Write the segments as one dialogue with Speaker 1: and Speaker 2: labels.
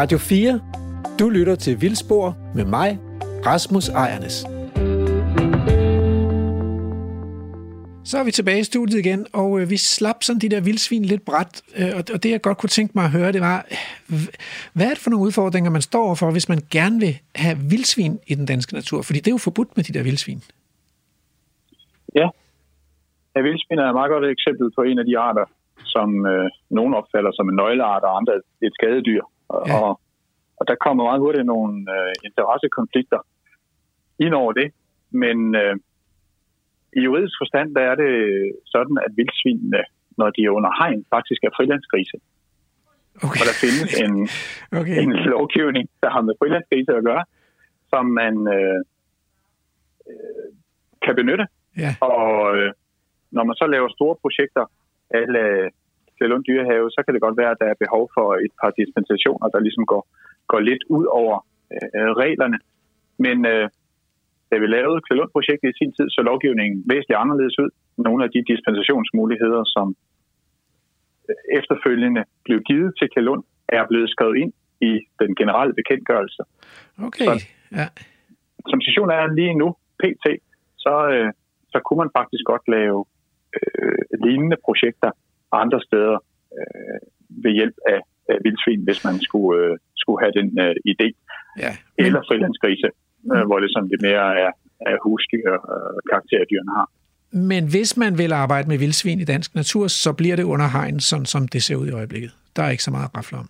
Speaker 1: Radio 4. Du lytter til Vildspor med mig, Rasmus Ejernes. Så er vi tilbage i studiet igen, og øh, vi slap sådan de der vildsvin lidt bræt. Øh, og, og det, jeg godt kunne tænke mig at høre, det var, hvad er det for nogle udfordringer, man står overfor, hvis man gerne vil have vildsvin i den danske natur? Fordi det er jo forbudt med de der vildsvin.
Speaker 2: Ja. ja vildsvin er et meget godt eksempel på en af de arter, som øh, nogen opfatter som en nøgleart, og andre et skadedyr. Ja. Og, og der kommer meget hurtigt nogle øh, interessekonflikter ind over det. Men øh, i juridisk forstand, der er det sådan, at vildsvinene, når de er under hegn, faktisk er frilandsgrise. Okay. Og der findes en, okay. en lovgivning, der har med frilandsgrise at gøre, som man øh, øh, kan benytte.
Speaker 1: Ja.
Speaker 2: Og øh, når man så laver store projekter, alle Kjellund Dyrehave, så kan det godt være, at der er behov for et par dispensationer, der ligesom går, går lidt ud over øh, reglerne. Men øh, da vi lavede Kjellund-projektet i sin tid, så lovgivningen væsentligt anderledes ud. Nogle af de dispensationsmuligheder, som øh, efterfølgende blev givet til Kjellund, er blevet skrevet ind i den generelle bekendtgørelse.
Speaker 1: Okay, så, ja.
Speaker 2: Som situationen er lige nu, pt., så, øh, så kunne man faktisk godt lave øh, lignende projekter andre steder øh, ved hjælp af, af vildsvin, hvis man skulle, øh, skulle have den øh, idé.
Speaker 1: Ja.
Speaker 2: Eller frilandsgrise, øh, hvor det sådan lidt mere er, er husdyr og øh, karakterdyrene har.
Speaker 1: Men hvis man vil arbejde med vildsvin i dansk natur, så bliver det under hegn, sådan som det ser ud i øjeblikket. Der er ikke så meget at om.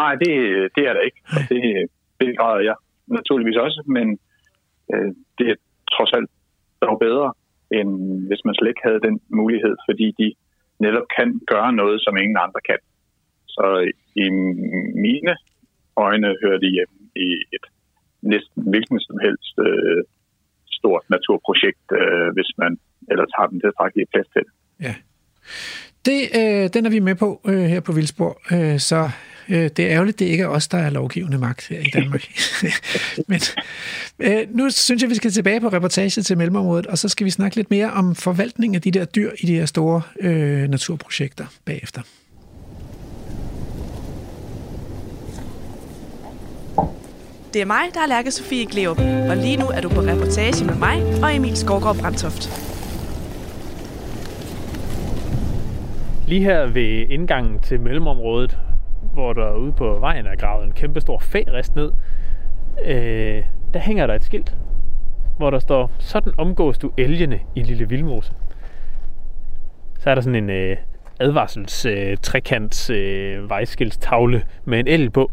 Speaker 2: Nej, det, det er der ikke. Og det begræder jeg naturligvis også, men øh, det er trods alt dog bedre, end hvis man slet ikke havde den mulighed, fordi de netop kan gøre noget, som ingen andre kan. Så i mine øjne hører de hjemme i et næsten hvilken som helst øh, stort naturprojekt, øh, hvis man ellers har den tilstrækkelige plads til det.
Speaker 1: Ja. Det, øh, den er vi med på øh, her på Vildsborg, øh, så øh, det er ærgerligt, det ikke er os, der er lovgivende magt her i Danmark. Men øh, nu synes jeg, vi skal tilbage på reportage til Mellemområdet, og så skal vi snakke lidt mere om forvaltning af de der dyr i de her store øh, naturprojekter bagefter.
Speaker 3: Det er mig, der er Lærke Sofie Gleup, og lige nu er du på reportage med mig og Emil Skovgaard Brandtoft.
Speaker 4: Lige her ved indgangen til mellemområdet, hvor der ude på vejen er gravet en kæmpe stor færist ned, øh, der hænger der et skilt, hvor der står, sådan omgås du elgene i Lille Vildmose. Så er der sådan en øh, advarsels øh, trekants øh, vejskiltstavle med en elg på,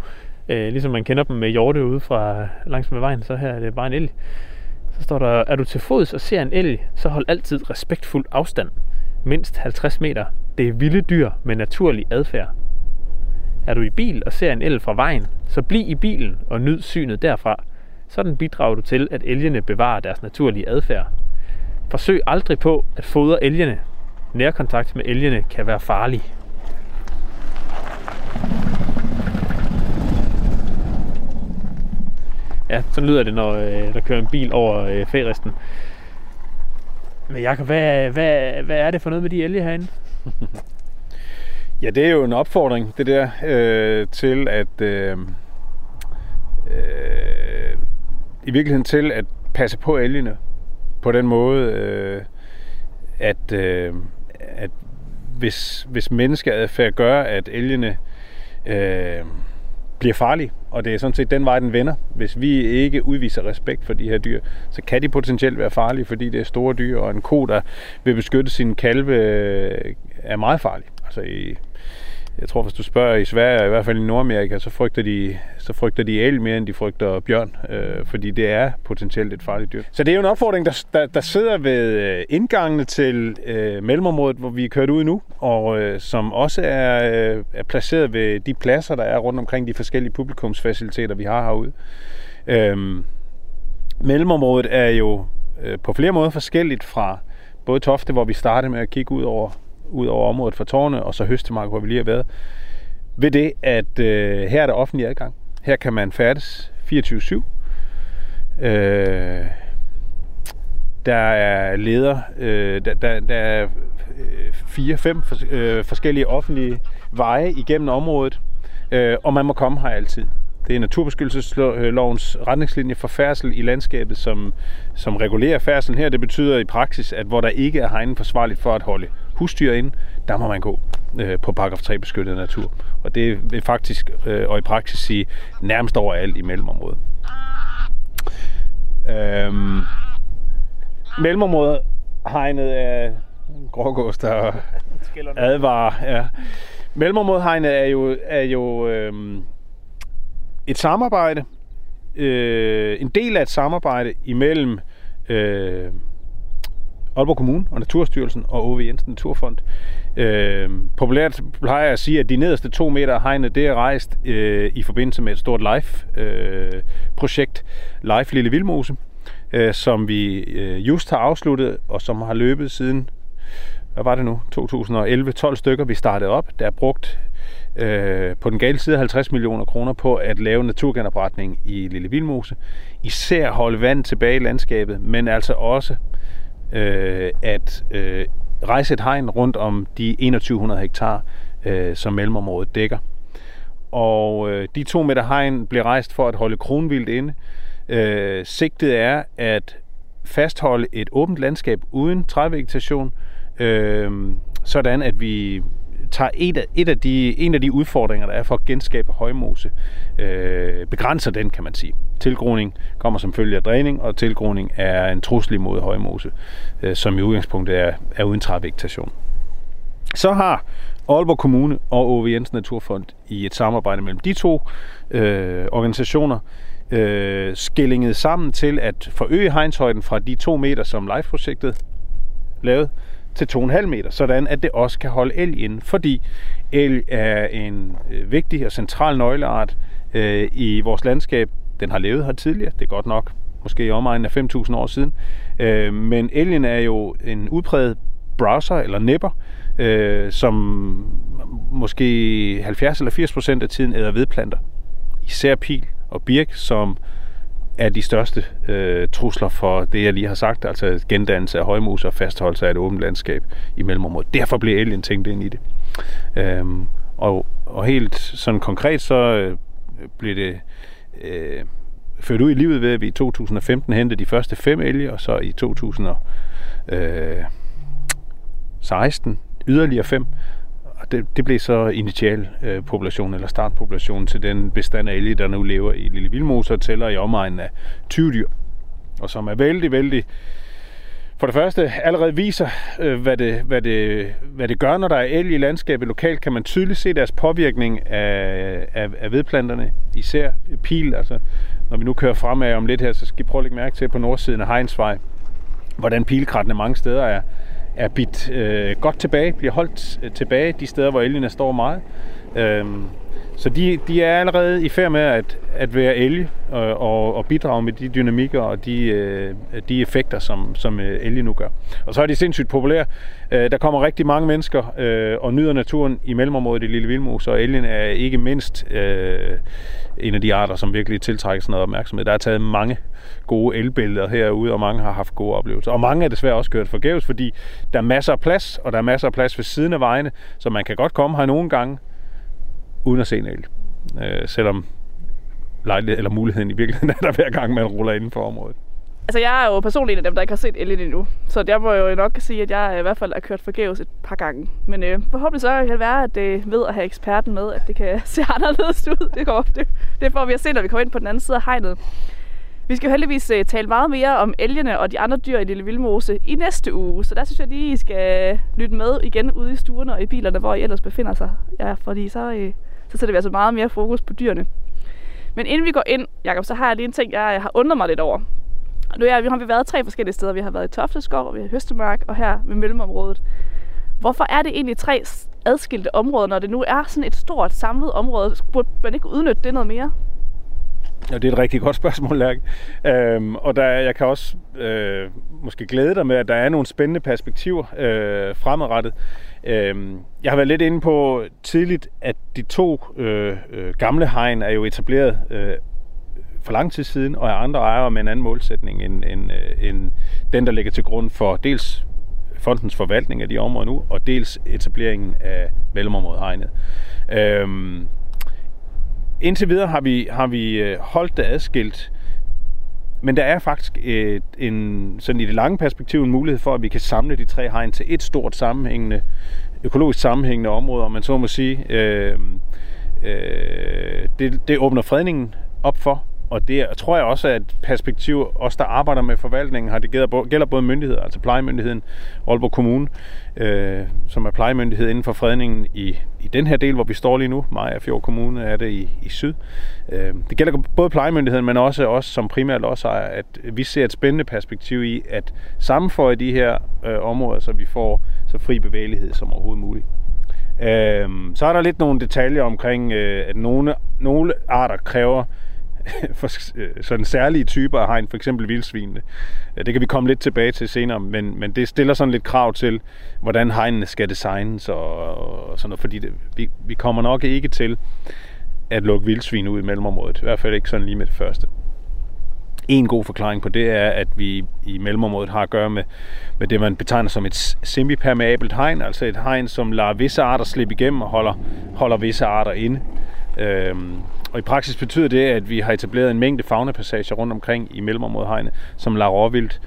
Speaker 4: Øh, ligesom man kender dem med hjorte ude fra langs med vejen, så her er det bare en elg. Så står der, er du til fods og ser en elg, så hold altid respektfuld afstand. Mindst 50 meter. Det er vilde dyr med naturlig adfærd. Er du i bil og ser en elg fra vejen, så bliv i bilen og nyd synet derfra. Sådan bidrager du til, at elgene bevarer deres naturlige adfærd. Forsøg aldrig på at fodre elgene. Nærkontakt med elgene kan være farlig. Ja, så lyder det, når øh, der kører en bil over øh, færisten. Men Jacob, hvad, hvad, hvad er det for noget med de elge herinde?
Speaker 5: Ja, det er jo en opfordring, det der, øh, til at... Øh, øh, I virkeligheden til at passe på elgene på den måde, øh, at, øh, at hvis, hvis menneskeadfærd gør, at elgene øh, bliver farlige, og det er sådan set den vej, den vender. Hvis vi ikke udviser respekt for de her dyr, så kan de potentielt være farlige, fordi det er store dyr, og en ko, der vil beskytte sin kalve, øh, er meget farlig. Altså i, jeg tror, hvis du spørger i Sverige, i hvert fald i Nordamerika, så frygter de, så frygter de el mere, end de frygter bjørn, øh, fordi det er potentielt et farligt dyr. Så det er jo en opfordring, der, der, der sidder ved øh, indgangene til øh, mellemområdet, hvor vi er kørt ud nu, og øh, som også er, øh, er placeret ved de pladser, der er rundt omkring de forskellige publikumsfaciliteter, vi har herude. Øh, mellemområdet er jo øh, på flere måder forskelligt fra både Tofte, hvor vi startede med at kigge ud over ud over området for tårne, og så Høstemark, hvor vi lige har været, ved det, at øh, her er der offentlig adgang. Her kan man færdes 24-7. Øh, der er leder, øh, der, der, der er øh, fire, fem øh, forskellige offentlige veje igennem området. øh, og man må komme her altid. Det er naturbeskyttelseslovens retningslinje for færdsel i landskabet, som, som regulerer færdselen her. Det betyder i praksis, at hvor der ikke er hegnet forsvarligt for at holde husdyr inde, der må man gå øh, på paragraf 3 beskyttet natur. Og det vil faktisk, øh, og i praksis sige, nærmest overalt i mellemområdet. Øhm, mellemområdet hegnet af grågås, der advarer. Ja. Mellemområdehegnet er jo, er jo øhm, et samarbejde, øh, en del af et samarbejde imellem øh, Aalborg Kommune og Naturstyrelsen og OV Jensen Naturfond. Øh, populært plejer jeg at sige, at de nederste to meter af hegnet, det er rejst øh, i forbindelse med et stort live-projekt, øh, Live Lille Vildmose, øh, som vi øh, just har afsluttet, og som har løbet siden, hvad var det nu, 2011, 12 stykker, vi startede op. Der er brugt øh, på den gale side 50 millioner kroner på at lave naturgenopretning i Lille Vildmose. Især holde vand tilbage i landskabet, men altså også øh, at øh, rejse et hegn rundt om de 2100 hektar, øh, som mellemområdet dækker. Og øh, de to meter hegn blev rejst for at holde kronvildt inde. Øh, sigtet er at fastholde et åbent landskab uden trævegetation, øh, sådan at vi tager et af, et af de, en af de udfordringer, der er for at genskabe højmose, øh, begrænser den, kan man sige. Tilgroning kommer som følge af dræning, og tilgroning er en trussel mod højmose, øh, som i udgangspunktet er, er uden trævegetation. Så har Aalborg Kommune og Ove Jensen Naturfond i et samarbejde mellem de to øh, organisationer øh, skillinget sammen til at forøge hegnshøjden fra de to meter, som LIFE-projektet lavede, til 2,5 meter, sådan at det også kan holde elg inde, fordi elg er en øh, vigtig og central nøgleart øh, i vores landskab. Den har levet her tidligere, det er godt nok måske i omegnen af 5.000 år siden, øh, men elgen er jo en udpræget browser eller nipper, øh, som måske 70 eller 80 procent af tiden æder vedplanter. Især pil og birk, som er de største øh, trusler for det, jeg lige har sagt, altså gendannelse af højmose og fastholdelse af et åbent landskab i mellemområdet. Derfor bliver alien tænkt ind i det. Øhm, og, og helt sådan konkret, så øh, blev det øh, ført ud i livet ved, at vi i 2015 hentede de første fem elge, og så i 2016 øh, yderligere fem det, det blev så initial øh, population eller startpopulation til den bestand af elge, der nu lever i Lille Vildmose og tæller i omegnen af 20 dyr. Og som er vældig, vældig for det første allerede viser, øh, hvad, det, hvad, det, hvad det gør, når der er el i landskabet lokalt, kan man tydeligt se deres påvirkning af, af, af vedplanterne, især pil. Altså, når vi nu kører fremad om lidt her, så skal I prøve at lægge mærke til på nordsiden af Heinsvej, hvordan pilkrattene mange steder er, er bidt øh, godt tilbage, bliver holdt øh, tilbage de steder, hvor elgene står meget. Øhm, så de, de er allerede i færd med at, at være elge og, øh, og, og bidrage med de dynamikker og de, øh, de effekter, som, som øh, elge nu gør. Og så er de sindssygt populære. Øh, der kommer rigtig mange mennesker øh, og nyder naturen i mellemområdet i Lille Vildmose, og elgen er ikke mindst øh, en af de arter, som virkelig tiltrækker sådan noget opmærksomhed. Der er taget mange gode elbilleder herude, og mange har haft gode oplevelser. Og mange er desværre også kørt forgæves, fordi der er masser af plads, og der er masser af plads ved siden af vejene, så man kan godt komme her nogle gange, uden at se en el. Øh, selvom lejlighed, eller muligheden i virkeligheden er der hver gang, man ruller inden for området.
Speaker 3: Altså, jeg er jo personligt en af dem, der ikke har set Elliot endnu. Så jeg må jo nok sige, at jeg i hvert fald har kørt forgæves et par gange. Men øh, forhåbentlig så kan det være, at det ved at have eksperten med, at det kan se anderledes ud. Det, går, det, det får vi at se, når vi kommer ind på den anden side af hegnet. Vi skal jo heldigvis øh, tale meget mere om elgene og de andre dyr i Lille Vildmose i næste uge. Så der synes jeg lige, I skal øh, lytte med igen ude i stuerne og i bilerne, hvor I ellers befinder sig. Ja, fordi så, øh, så sætter vi altså meget mere fokus på dyrene. Men inden vi går ind, Jacob, så har jeg lige en ting, jeg øh, har undret mig lidt over. Nu er, vi har vi været tre forskellige steder. Vi har været i Tofteskov, vi har Høstemark og her ved Mellemområdet. Hvorfor er det egentlig tre adskilte områder, når det nu er sådan et stort samlet område? Burde man ikke udnytte det noget mere?
Speaker 5: Ja, det er et rigtig godt spørgsmål, Lærke. Øhm, og der, jeg kan også øh, måske glæde dig med, at der er nogle spændende perspektiver øh, fremadrettet. Øhm, jeg har været lidt inde på tidligt, at de to øh, øh, gamle hegn er jo etableret øh, for lang tid siden, og er andre ejere med en anden målsætning end, end, øh, end den, der ligger til grund for dels fondens forvaltning af de områder nu, og dels etableringen af mellemområdehegnet. Øhm, indtil videre har vi, har vi øh, holdt det adskilt, men der er faktisk et, en, sådan i det lange perspektiv en mulighed for, at vi kan samle de tre hegn til et stort sammenhængende, økologisk sammenhængende område, om man så må sige. Øh, øh, det, det åbner fredningen op for, og det tror jeg også er et perspektiv, os der arbejder med forvaltningen, har det gælder, gælder både myndigheder, altså plejemyndigheden, Aalborg Kommune, øh, som er plejemyndighed inden for fredningen i, i den her del, hvor vi står lige nu. Maja Fjord Kommune er det i, i syd. Øh, det gælder både plejemyndigheden, men også os som primært også at vi ser et spændende perspektiv i at sammenføje de her øh, områder, så vi får så fri bevægelighed som overhovedet muligt. Øh, så er der lidt nogle detaljer omkring, øh, at nogle, nogle arter kræver for øh, sådan særlige typer af hegn, for eksempel vildsvinene. Øh, det kan vi komme lidt tilbage til senere, men, men det stiller sådan lidt krav til, hvordan hegnene skal designes og, og sådan noget, fordi det, vi, vi kommer nok ikke til at lukke vildsvin ud i mellemområdet, i hvert fald ikke sådan lige med det første. En god forklaring på det er, at vi i mellemområdet har at gøre med, med det, man betegner som et semipermeabelt hegn, altså et hegn, som lader visse arter slippe igennem og holder, holder visse arter inde. Øhm, og i praksis betyder det, at vi har etableret en mængde faunapassager rundt omkring i mellemområdehegnet, som lader råvildt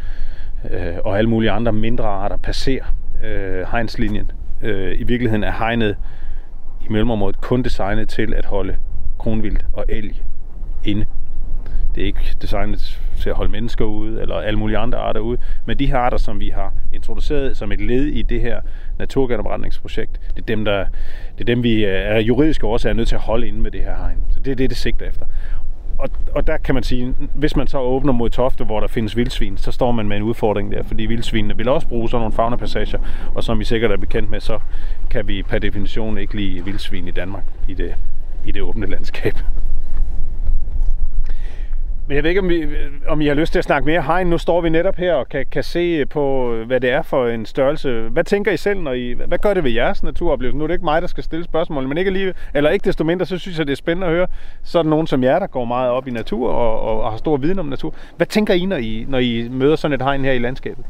Speaker 5: øh, og alle mulige andre mindre arter passere øh, hegnslinjen. Øh, I virkeligheden er hegnet i mellemområdet kun designet til at holde kronvildt og elg inde. Det er ikke designet til at holde mennesker ude, eller alle mulige andre arter ude. Men de her arter, som vi har introduceret som et led i det her naturgenopretningsprojekt, det er dem, der, det er dem vi øh, er juridiske årsager nødt til at holde inde med det her hegn. Så det er det, det sigter efter. Og, og der kan man sige, hvis man så åbner mod Tofte, hvor der findes vildsvin, så står man med en udfordring der, fordi vildsvinene vil også bruge sådan nogle faunapassager, og som I sikkert er bekendt med, så kan vi per definition ikke lide vildsvin i Danmark i det, i det åbne landskab. Jeg ved ikke, om, vi, om I har lyst til at snakke mere hegn. Nu står vi netop her og kan, kan se på, hvad det er for en størrelse. Hvad tænker I selv, når I, hvad gør det ved jeres naturoplevelse? Nu er det ikke mig, der skal stille spørgsmål, men ikke, lige, eller ikke desto mindre, så synes jeg, det er spændende at høre. Så er der nogen som jer, der går meget op i natur og, og, og har stor viden om natur. Hvad tænker I, når I, når I møder sådan et hegn her i landskabet?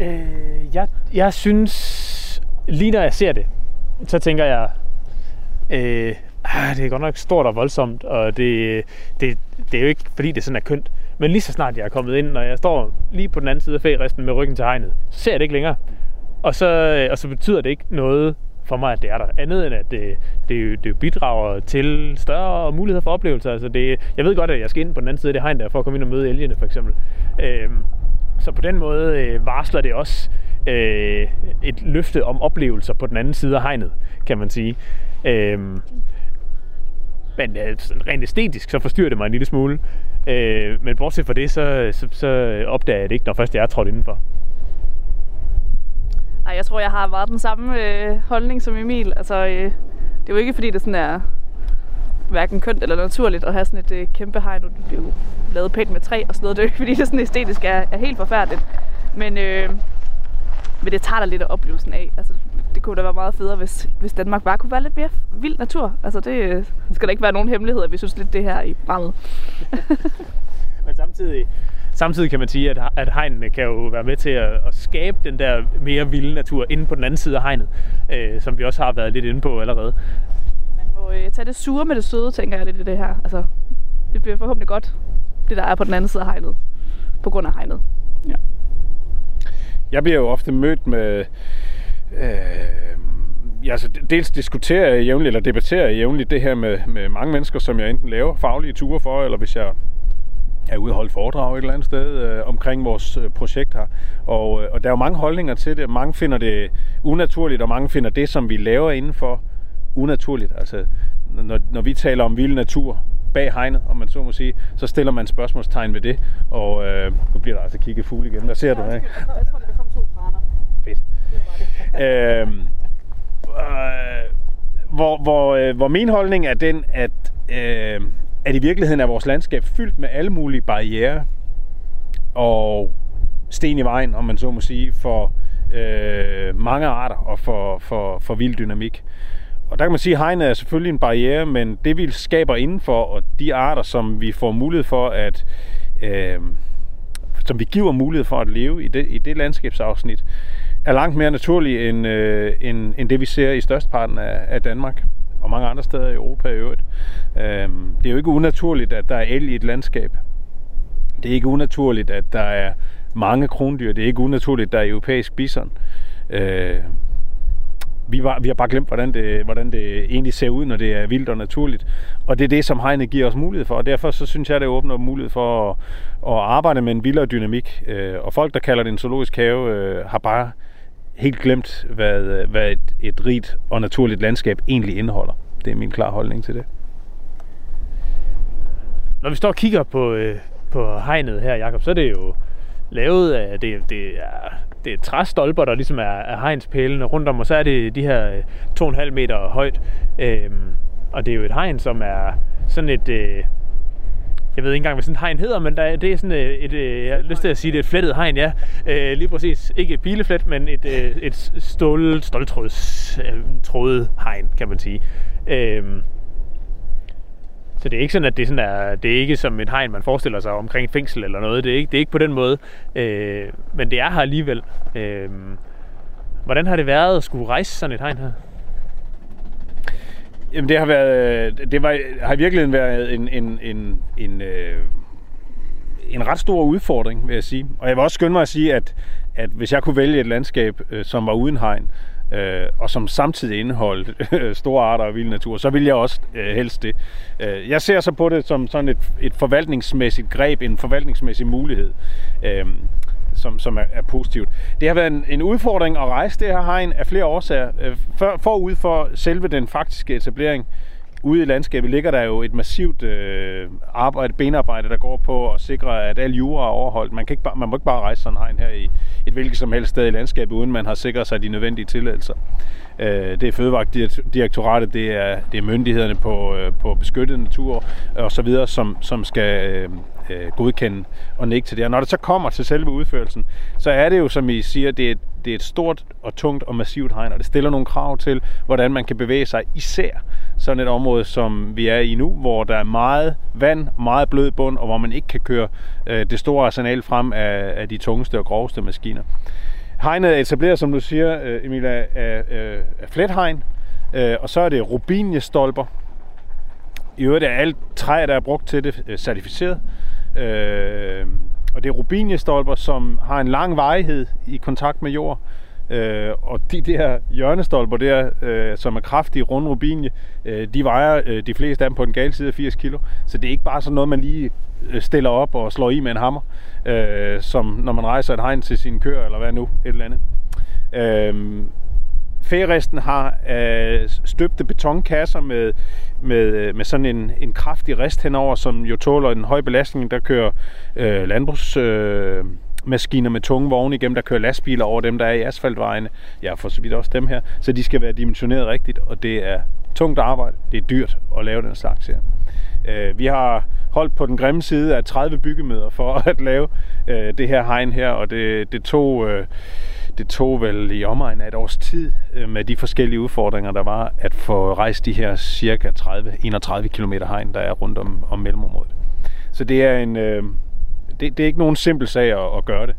Speaker 4: Øh, jeg, jeg synes, lige når jeg ser det, så tænker jeg, øh, ah, det er godt nok stort og voldsomt, og det, det, det er jo ikke, fordi det sådan er kønt. Men lige så snart jeg er kommet ind, når jeg står lige på den anden side af færisten med ryggen til hegnet, så ser jeg det ikke længere. Og så, øh, og så betyder det ikke noget for mig, at det er der. Andet end, at det, det, det bidrager til større muligheder for oplevelser. Altså det, jeg ved godt, at jeg skal ind på den anden side af det hegn der, for at komme ind og møde elgene, for eksempel. Øhm, så på den måde øh, varsler det også øh, et løfte om oplevelser på den anden side af hegnet, kan man sige. Øhm, men øh, rent æstetisk, så forstyrrer det mig en lille smule. Øh, men bortset fra det, så, så, så opdager jeg det ikke, når først jeg er trådt indenfor.
Speaker 3: Nej, jeg tror, jeg har meget den samme øh, holdning som Emil. Altså, øh, det er jo ikke, fordi det sådan er hverken kønt eller naturligt at have sådan et øh, kæmpe hegn. Det bliver jo lavet pænt med træ og sådan noget. Det er jo ikke, fordi det sådan æstetisk er, er helt forfærdeligt. Men, øh, men det tager da lidt af oplevelsen af. Altså, det kunne da være meget federe, hvis, hvis Danmark bare kunne være lidt mere vild natur. Altså det, det skal da ikke være nogen hemmelighed, at vi synes lidt det her i programmet.
Speaker 4: Men samtidig, samtidig kan man sige, at, at hegnene kan jo være med til at, at skabe den der mere vilde natur inde på den anden side af hegnet, øh, som vi også har været lidt inde på allerede.
Speaker 3: Man må øh, tage det sure med det søde, tænker jeg lidt i det her. Altså, det bliver forhåbentlig godt, det der er på den anden side af hegnet, på grund af hegnet. Ja.
Speaker 5: Jeg bliver jo ofte mødt med Øh, ja, altså, dels diskuterer jeg jævnligt, eller debatterer jeg jævnligt det her med, med mange mennesker, som jeg enten laver faglige ture for, eller hvis jeg er ude og holde foredrag et eller andet sted øh, omkring vores øh, projekt her. Og, øh, og der er jo mange holdninger til det. Mange finder det unaturligt, og mange finder det, som vi laver indenfor, unaturligt. Altså, når, når vi taler om vild natur bag hegnet, om man så må sige, så stiller man spørgsmålstegn ved det. Og øh, nu bliver der altså kigget fugle igen. Hvad ser du her?
Speaker 3: Jeg tror, det kom to straner.
Speaker 5: Fedt. øhm, øh, hvor, hvor, øh, hvor min holdning er den, at, øh, at i virkeligheden er vores landskab fyldt med alle mulige barriere og sten i vejen, om man så må sige, for øh, mange arter og for, for, for vild dynamik. Og der kan man sige, at hegnet er selvfølgelig en barriere, men det vi skaber indenfor, og de arter, som vi får mulighed for at øh, som vi giver mulighed for at leve i det, i det landskabsafsnit, er langt mere naturlig end, øh, end, end det, vi ser i størsteparten af, af Danmark. og mange andre steder i Europa i øvrigt. Øh, det er jo ikke unaturligt, at der er el i et landskab. Det er ikke unaturligt, at der er mange krondyr. Det er ikke unaturligt, at der er europæisk bison. Øh, vi, var, vi har bare glemt, hvordan det, hvordan det egentlig ser ud, når det er vildt og naturligt. Og det er det, som hegnet giver os mulighed for. Og derfor så synes jeg, det åbner mulighed for at, at arbejde med en vildere dynamik. Øh, og folk, der kalder det en zoologisk have, øh, har bare helt glemt, hvad, hvad et, et rigt og naturligt landskab egentlig indeholder. Det er min klare holdning til det.
Speaker 4: Når vi står og kigger på, øh, på hegnet her, Jakob, så er det jo lavet af, det, det er, det er træstolper, der ligesom er, er hegnspælene rundt om, og så er det de her øh, 2,5 meter højt. Øhm, og det er jo et hegn, som er sådan et... Øh, jeg ved ikke engang, hvad sådan et hegn hedder, men der, det er sådan øh, et, et, jeg har lyst til at sige, det er et flettet hegn, ja. Øh, lige præcis. Ikke et pileflet, men et, øh, et stål, ståltråds, øh, trådet hegn, kan man sige. Øh, så det er ikke sådan, at det, sådan er, det er ikke som et hegn, man forestiller sig omkring fængsel eller noget. Det er ikke, det er ikke på den måde. Øh, men det er her alligevel. Øh, hvordan har det været at skulle rejse sådan et hegn her?
Speaker 5: Jamen det har været, øh, det var, har virkelig været en, en, en, en, øh, en ret stor udfordring, vil jeg sige. Og jeg vil også skynde mig at sige, at, at hvis jeg kunne vælge et landskab, øh, som var uden hegn, øh, og som samtidig indeholdt øh, store arter og vild natur, så vil jeg også øh, helst det. Øh, jeg ser så på det som sådan et, et forvaltningsmæssigt greb, en forvaltningsmæssig mulighed. Øh, som, som er, er positivt. Det har været en, en udfordring at rejse det her hegn af flere årsager. Øh, for, forud for selve den faktiske etablering ude i landskabet ligger der jo et massivt øh, arbejde, benarbejde, der går på at sikre, at al jura er overholdt. Man, kan ikke bare, man må ikke bare rejse sådan en hegn her i et hvilket som helst sted i landskabet, uden man har sikret sig de nødvendige tilladelser. Øh, det er Fødevaredirektoratet, det er, det er myndighederne på, øh, på beskyttet natur og så videre, som, som skal øh, øh, godkende og nikke til det. Og når det så kommer til selve udførelsen, så er det jo, som I siger, det er, det er et stort og tungt og massivt hegn, og det stiller nogle krav til, hvordan man kan bevæge sig især sådan et område, som vi er i nu, hvor der er meget vand, meget blød bund, og hvor man ikke kan køre øh, det store arsenal frem af, af de tungeste og groveste maskiner. Hegnet er etableret, som du siger, øh, Emilia, af, øh, af flethegn, øh, og så er det rubinjestolper. I øvrigt er alt træ, der er brugt til det, øh, certificeret. Øh, og det er rubinjestolper, som har en lang vejhed i kontakt med jord. Øh, og de der hjørnestolper der, øh, som er kraftige runde rubinje, øh, de vejer øh, de fleste af dem på den gale side af 80 kilo. Så det er ikke bare sådan noget, man lige øh, stiller op og slår i med en hammer, øh, som når man rejser et hegn til sin køer, eller hvad nu, et eller andet. Øh, Færresten har øh, støbte betonkasser med, med, øh, med sådan en, en kraftig rest henover, som jo tåler en høj belastning. Der kører øh, landbrugs... Øh, maskiner med tunge vogne igennem, der kører lastbiler over dem, der er i asfaltvejene. Ja, for så vidt også dem her. Så de skal være dimensioneret rigtigt, og det er tungt arbejde. Det er dyrt at lave den slags her. Øh, vi har holdt på den grimme side af 30 byggemøder for at lave øh, det her hegn her, og det, det tog... Øh, det tog vel i omegn af et års tid øh, med de forskellige udfordringer, der var, at få rejst de her cirka 30-31 km hegn, der er rundt om, om mellemområdet. Så det er en, øh, det, det er ikke nogen simpel sag at, at gøre det.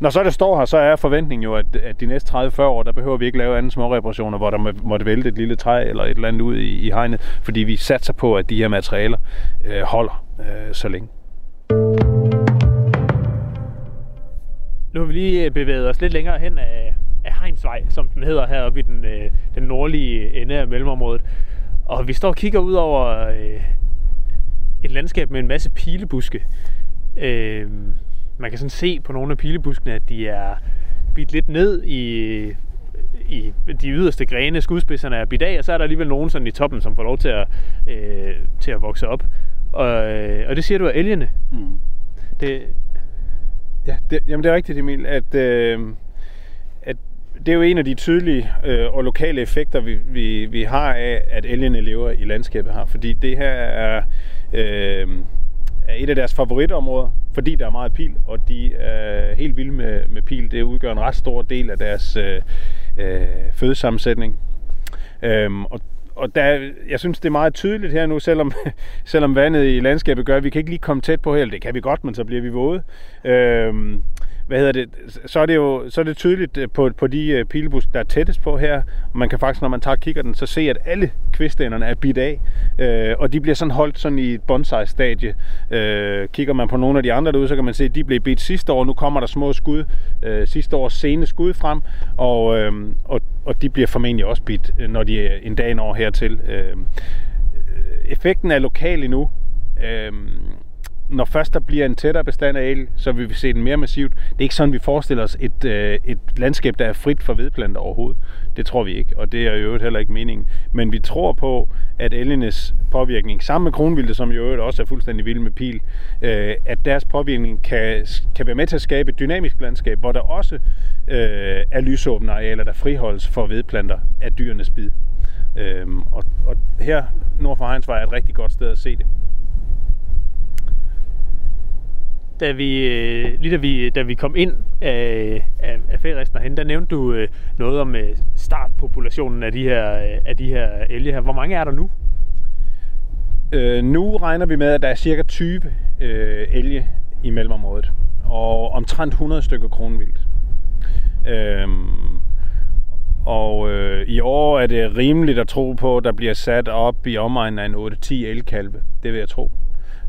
Speaker 5: Når så det står her, så er forventningen jo, at, at de næste 30-40 år, der behøver vi ikke lave andre små reparationer, hvor der må, måtte vælte et lille træ eller et eller andet ud i, i hegnet, fordi vi satser på, at de her materialer øh, holder øh, så længe.
Speaker 4: Nu har vi lige øh, bevæget os lidt længere hen af, af Heinsvej, som den hedder heroppe i den, øh, den nordlige ende af mellemområdet. Og vi står og kigger ud over øh, et landskab med en masse pilebuske. Øh, man kan sådan se på nogle af pilebuskene, at de er bidt lidt ned i, i de yderste grene, skudspidserne er bidt af, og så er der alligevel nogen sådan i toppen, som får lov til at, øh, til at vokse op. Og, øh, og det siger du af elgene. Mm.
Speaker 5: Det, ja, det, jamen det er rigtigt, Emil, at, øh, at det er jo en af de tydelige øh, og lokale effekter, vi, vi, vi har af, at elgene lever i landskabet her. Fordi det her er... Øh, er et af deres favoritområder, fordi der er meget pil, og de er helt vilde med, med pil. Det udgør en ret stor del af deres øh, øh, fødesammensætning. Øhm, og og der, jeg synes, det er meget tydeligt her nu, selvom, selvom vandet i landskabet gør, at vi kan ikke lige komme tæt på her. Det kan vi godt, men så bliver vi våde. Øhm, hvad hedder det, så er det jo så er det tydeligt øh, på, på de øh, pilebus, der er tættest på her. Man kan faktisk, når man tager kigger den, så se, at alle kvistænderne er bidt af, øh, og de bliver sådan holdt sådan i et bonsai-stadie. Øh, kigger man på nogle af de andre derude, så kan man se, at de blev bidt sidste år. Nu kommer der små skud, øh, sidste års sene skud frem, og, øh, og, og de bliver formentlig også bidt, øh, når de en dag når hertil. Øh, effekten er lokal endnu. Øh, når først der bliver en tættere bestand af el, så vil vi se den mere massivt. Det er ikke sådan, vi forestiller os et, øh, et landskab, der er frit for vedplanter overhovedet. Det tror vi ikke, og det er i øvrigt heller ikke meningen. Men vi tror på, at elgenes påvirkning, sammen med kronvilde, som i øvrigt også er fuldstændig vild med pil, øh, at deres påvirkning kan, kan være med til at skabe et dynamisk landskab, hvor der også øh, er lysåbne arealer, der friholdes for vedplanter af dyrenes bid. Øhm, og, og her nord for Heinsvej er et rigtig godt sted at se det
Speaker 4: da vi, øh, lige da vi, da vi kom ind af, af, af ferieresten herhen, der nævnte du øh, noget om øh, startpopulationen af de her, øh, af de her elge her. Hvor mange er der nu?
Speaker 5: Øh, nu regner vi med, at der er cirka 20 øh, elge i mellemområdet, og omtrent 100 stykker kronvildt. Øhm, og øh, i år er det rimeligt at tro på, at der bliver sat op i omegnen af en 8-10 elkalve. Det vil jeg tro.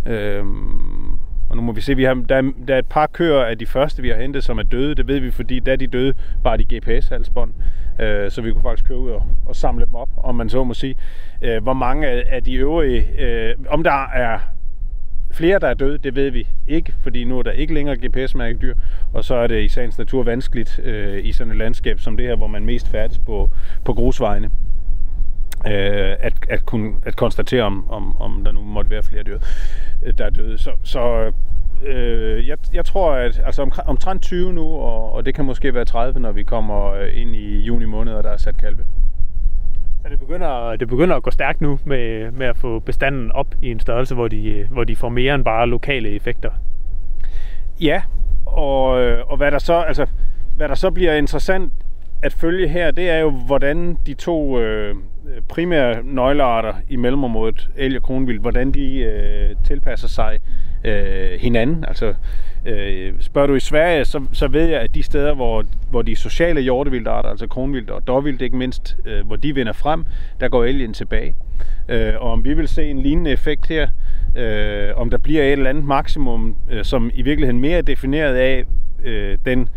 Speaker 5: Øhm, og nu må vi se, vi har, der, der er et par køer af de første, vi har hentet, som er døde. Det ved vi, fordi da de døde, bare de GPS-halsbånd. Øh, så vi kunne faktisk køre ud og, og samle dem op, om man så må sige. Øh, hvor mange af, af de øvrige, øh, om der er flere, der er døde, det ved vi ikke, fordi nu er der ikke længere GPS-mærkedyr, og så er det i sagens natur vanskeligt øh, i sådan et landskab som det her, hvor man mest færdes på, på grusvejene øh, at, at kunne at konstatere, om, om, om der nu måtte være flere dyr, øh, der er døde. Så, så øh, jeg, jeg tror, at altså om, omtrent 20 nu, og, og det kan måske være 30, når vi kommer øh, ind i juni måned, og der er sat kalve.
Speaker 4: Så det begynder, det begynder at gå stærkt nu med, med at få bestanden op i en størrelse, hvor de, hvor de får mere end bare lokale effekter.
Speaker 5: Ja, og, øh, og hvad der så, altså, hvad der så bliver interessant at følge her, det er jo, hvordan de to øh, primære nøglearter i mellemområdet, elg og kronvild, hvordan de øh, tilpasser sig øh, hinanden. Altså, øh, spørger du i Sverige, så, så ved jeg, at de steder, hvor, hvor de sociale hjortevildtarter, altså kronvild og dårvildt ikke mindst, øh, hvor de vinder frem, der går elgen tilbage. Øh, og om vi vil se en lignende effekt her, øh, om der bliver et eller andet maksimum, øh, som i virkeligheden mere er defineret af øh, den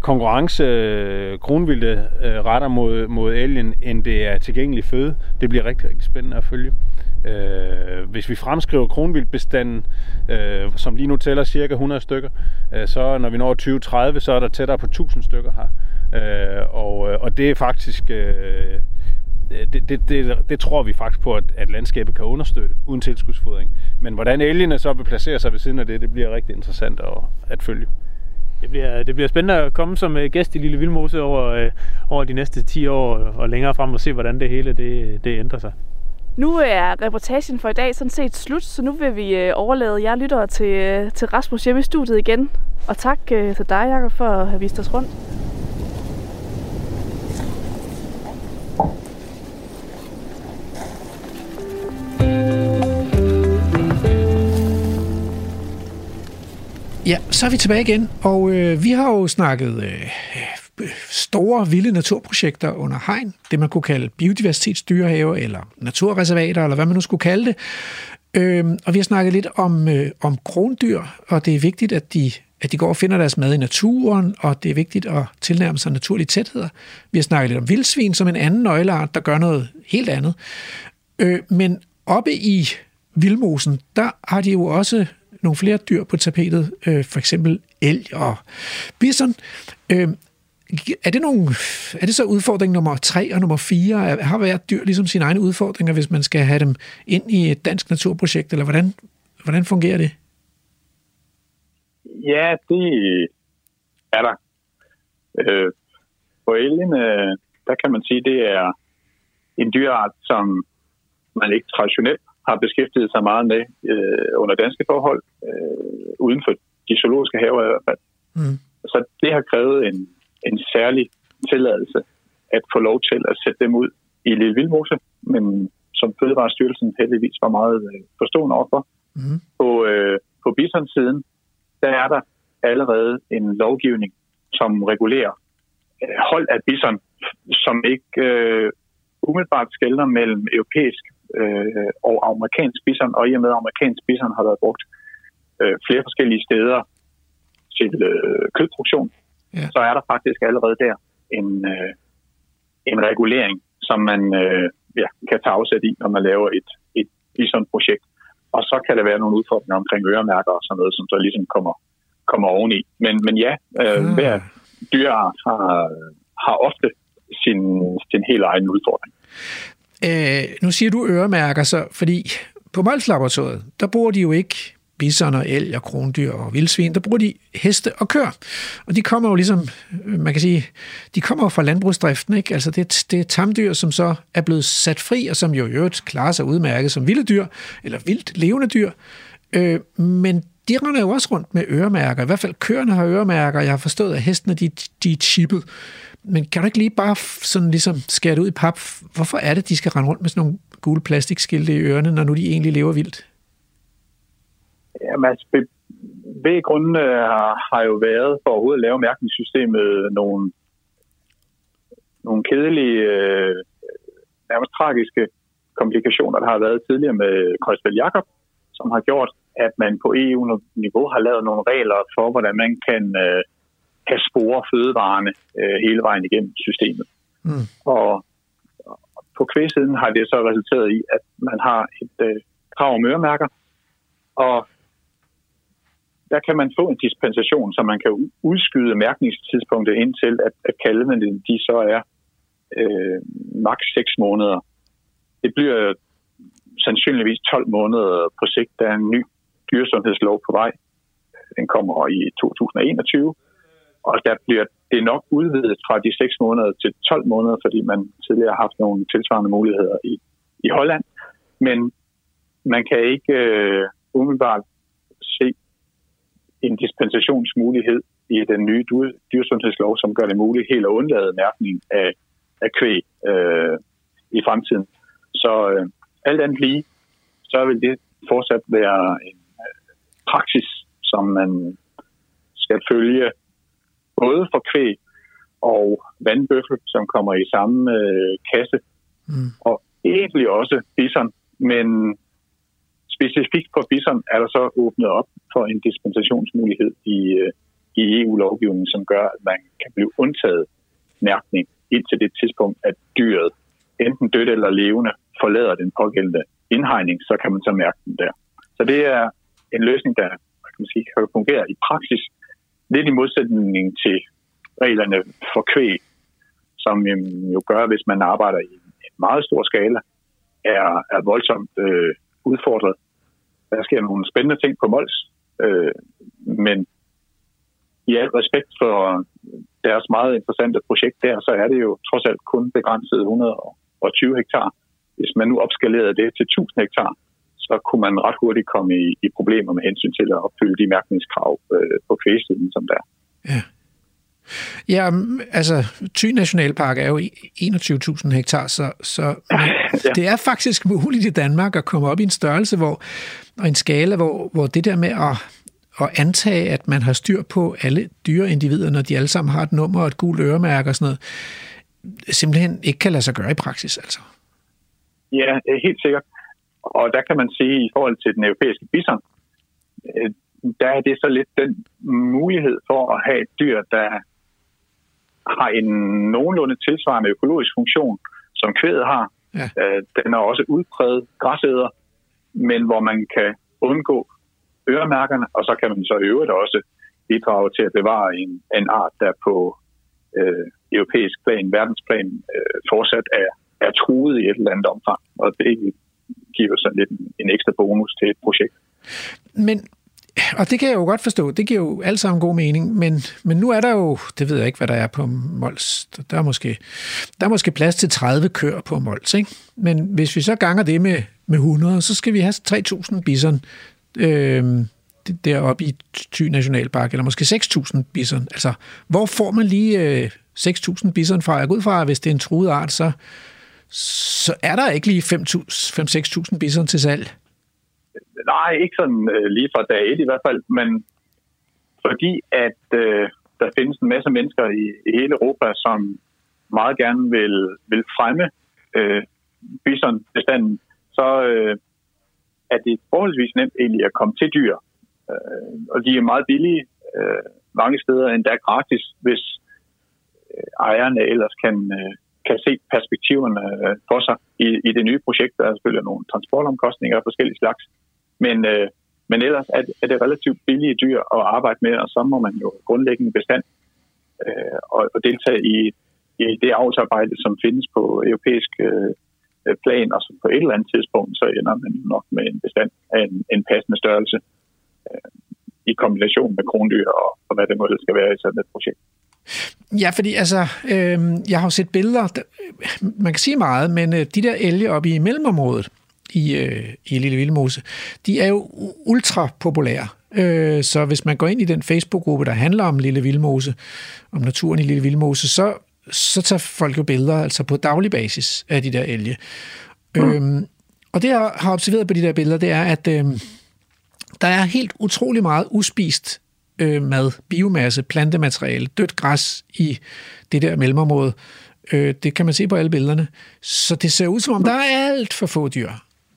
Speaker 5: konkurrence øh, kronvilde øh, retter mod, mod elgen, end det er tilgængelig føde. Det bliver rigtig, rigtig spændende at følge. Øh, hvis vi fremskriver kronvildbestanden, øh, som lige nu tæller cirka 100 stykker, øh, så når vi når 2030, så er der tættere på 1000 stykker her. Øh, og, øh, og det er faktisk... Øh, det, det, det, det tror vi faktisk på, at, at landskabet kan understøtte uden tilskudsfodring. Men hvordan elgene så vil placere sig ved siden af det, det bliver rigtig interessant at, at følge.
Speaker 4: Det bliver, det bliver spændende at komme som øh, gæst i Lille Vildmose over, øh, over de næste 10 år og længere frem og se, hvordan det hele det, det ændrer sig.
Speaker 3: Nu øh, er reportagen for i dag sådan set slut, så nu vil vi overlade jer lyttere til, til Rasmus hjemme i studiet igen. Og tak til dig, Jacob, for at have vist os rundt.
Speaker 1: Ja, så er vi tilbage igen, og øh, vi har jo snakket øh, store, vilde naturprojekter under hegn, det man kunne kalde biodiversitetsdyrehave, eller naturreservater, eller hvad man nu skulle kalde det. Øh, og vi har snakket lidt om, øh, om krondyr, og det er vigtigt, at de, at de går og finder deres mad i naturen, og det er vigtigt at tilnærme sig naturlige tætheder. Vi har snakket lidt om vildsvin som en anden nøgleart, der gør noget helt andet. Øh, men oppe i vildmosen, der har de jo også nogle flere dyr på tapetet, øh, for eksempel elg og bison. Øh, er det, nogle, er det så udfordring nummer tre og nummer fire? Har hvert dyr ligesom sine egne udfordringer, hvis man skal have dem ind i et dansk naturprojekt, eller hvordan, hvordan fungerer det?
Speaker 2: Ja, det er der. Øh, på elgene, øh, der kan man sige, det er en dyreart, som man ikke traditionelt har beskæftiget sig meget med øh, under danske forhold, øh, uden for de zoologiske haver i hvert fald. Mm. Så det har krævet en, en særlig tilladelse at få lov til at sætte dem ud i Lille Vildmose, men som Fødevarestyrelsen heldigvis var meget øh, forstående overfor. Mm. På, øh, på bison-siden, der er der allerede en lovgivning, som regulerer øh, hold af bison, som ikke øh, umiddelbart skældner mellem europæisk øh, og amerikansk bison, og i og med at amerikansk bison har været brugt øh, flere forskellige steder til øh, kødproduktion, ja. så er der faktisk allerede der en, øh, en regulering, som man øh, ja, kan tage afsæt i, når man laver et, et bison-projekt. Og så kan der være nogle udfordringer omkring øremærker og sådan noget, som så ligesom kommer, kommer oveni. Men, men ja, øh, hmm. hver dyreart har, har ofte sin, sin helt egen udfordring.
Speaker 1: Øh, nu siger du øremærker, så, fordi på Mols der bruger de jo ikke bison og elg og krondyr og vildsvin, der bruger de heste og køer. Og de kommer jo ligesom, øh, man kan sige, de kommer jo fra landbrugsdriften, ikke? Altså det, det er tamdyr, som så er blevet sat fri, og som jo i øvrigt klarer sig udmærket som vilde dyr, eller vildt levende dyr. Øh, men de render jo også rundt med øremærker. I hvert fald køerne har øremærker. Jeg har forstået, at hestene de, de er chippet. Men kan du ikke lige bare sådan ligesom skære det ud i pap? Hvorfor er det, de skal rende rundt med sådan nogle gule plastikskilte i ørerne, når nu de egentlig lever vildt?
Speaker 2: Jamen, altså, bevæggrundene har, har jo været for overhovedet at lave mærkningssystemet nogle, nogle kedelige, øh, nærmest tragiske komplikationer, der har været tidligere med Kreuzfeldt Jakob, som har gjort, at man på EU-niveau har lavet nogle regler for, hvordan man kan, øh, kan spore fødevarene øh, hele vejen igennem systemet. Mm. Og på kvægsiden har det så resulteret i, at man har et øh, krav om øremærker, og der kan man få en dispensation, så man kan udskyde mærkningstidspunktet indtil, at, at kalvene de så er øh, maks 6 måneder. Det bliver sandsynligvis 12 måneder på sigt. Der er en ny dyresundhedslov på vej. Den kommer i 2021. Og der bliver det nok udvidet fra de 6 måneder til 12 måneder, fordi man tidligere har haft nogle tilsvarende muligheder i, i Holland. Men man kan ikke øh, umiddelbart se en dispensationsmulighed i den nye dyresundhedslov, som gør det muligt helt at undlade mærkning af, af kvæg øh, i fremtiden. Så øh, alt andet lige, så vil det fortsat være en praksis, som man skal følge både for kvæg og vandbøffel, som kommer i samme øh, kasse, mm. og egentlig også bison, men Specifikt for bison er der så åbnet op for en dispensationsmulighed i, øh, i EU-lovgivningen, som gør, at man kan blive undtaget mærkning indtil det tidspunkt, at dyret, enten dødt eller levende, forlader den pågældende indhegning, så kan man så mærke den der. Så det er en løsning, der kan, man sige, kan fungere i praksis, lidt i modsætning til reglerne for kvæg, som øhm, jo gør, hvis man arbejder i en meget stor skala, er, er voldsomt øh, udfordret der sker nogle spændende ting på Mols, øh, men i al respekt for deres meget interessante projekt der, så er det jo trods alt kun begrænset 120 hektar. Hvis man nu opskalerede det til 1000 hektar, så kunne man ret hurtigt komme i, i problemer med hensyn til at opfylde de mærkningskrav øh, på kvægsiden, som der
Speaker 1: Ja. Ja, altså Thy Nationalpark er jo 21.000 hektar, så, så ja. det er faktisk muligt i Danmark at komme op i en størrelse, hvor, og en skala, hvor, hvor det der med at, at antage, at man har styr på alle dyreindivider, når de alle sammen har et nummer og et gult øremærke og sådan noget, simpelthen ikke kan lade sig gøre i praksis, altså.
Speaker 2: Ja, helt sikkert. Og der kan man sige, i forhold til den europæiske bison, øh, der er det så lidt den mulighed for at have et dyr, der har en nogenlunde tilsvarende økologisk funktion, som kvædet har. Ja. Øh, den er også udpræget græsæder, men hvor man kan undgå øremærkerne, og så kan man så øvrigt også bidrage til at bevare en, en art, der på øh, europæisk plan, verdensplan, øh, fortsat er, er truet i et eller andet omfang. Og det giver så lidt en, en ekstra bonus til et projekt.
Speaker 1: Men og det kan jeg jo godt forstå. Det giver jo alt sammen god mening. Men, men nu er der jo, det ved jeg ikke, hvad der er på Mols. Der er måske, der er måske plads til 30 køer på Mols. Ikke? Men hvis vi så ganger det med, med 100, så skal vi have 3.000 bison øh, deroppe i Thy Nationalpark, eller måske 6.000 bison. Altså, hvor får man lige øh, 6.000 bison fra? Jeg går ud fra, at hvis det er en truet art, så, så er der ikke lige 5-6.000 bison til salg.
Speaker 2: Nej, ikke sådan øh, lige fra dag et i hvert fald, men fordi at øh, der findes en masse mennesker i, i hele Europa, som meget gerne vil, vil fremme øh, bisonbestanden, så øh, er det forholdsvis nemt egentlig at komme til dyr. Øh, og de er meget billige, øh, mange steder endda gratis, hvis øh, ejerne ellers kan, øh, kan se perspektiverne øh, for sig i, i det nye projekt. Der er selvfølgelig nogle transportomkostninger af forskellige slags, men, øh, men ellers er, er det relativt billige dyr at arbejde med, og så må man jo grundlæggende bestand øh, og, og deltage i, i det avlsarbejde, som findes på europæisk øh, plan, og så på et eller andet tidspunkt, så ender man nok med en bestand af en, en passende størrelse øh, i kombination med krondyr og, og hvad det måtte skal være i sådan et projekt.
Speaker 1: Ja, fordi altså, øh, jeg har jo set billeder, der, man kan sige meget, men øh, de der elge oppe i mellemområdet, i, øh, i Lille Vildmose, de er jo ultra populære. Øh, så hvis man går ind i den Facebook-gruppe, der handler om Lille Vildmose, om naturen i Lille Vildmose, så, så tager folk jo billeder altså på daglig basis af de der elge. Mm. Øhm, og det, jeg har observeret på de der billeder, det er, at øh, der er helt utrolig meget uspist øh, mad, biomasse, plantemateriale, dødt græs i det der mellemområde. Øh, det kan man se på alle billederne. Så det ser ud som om, der er alt for få dyr.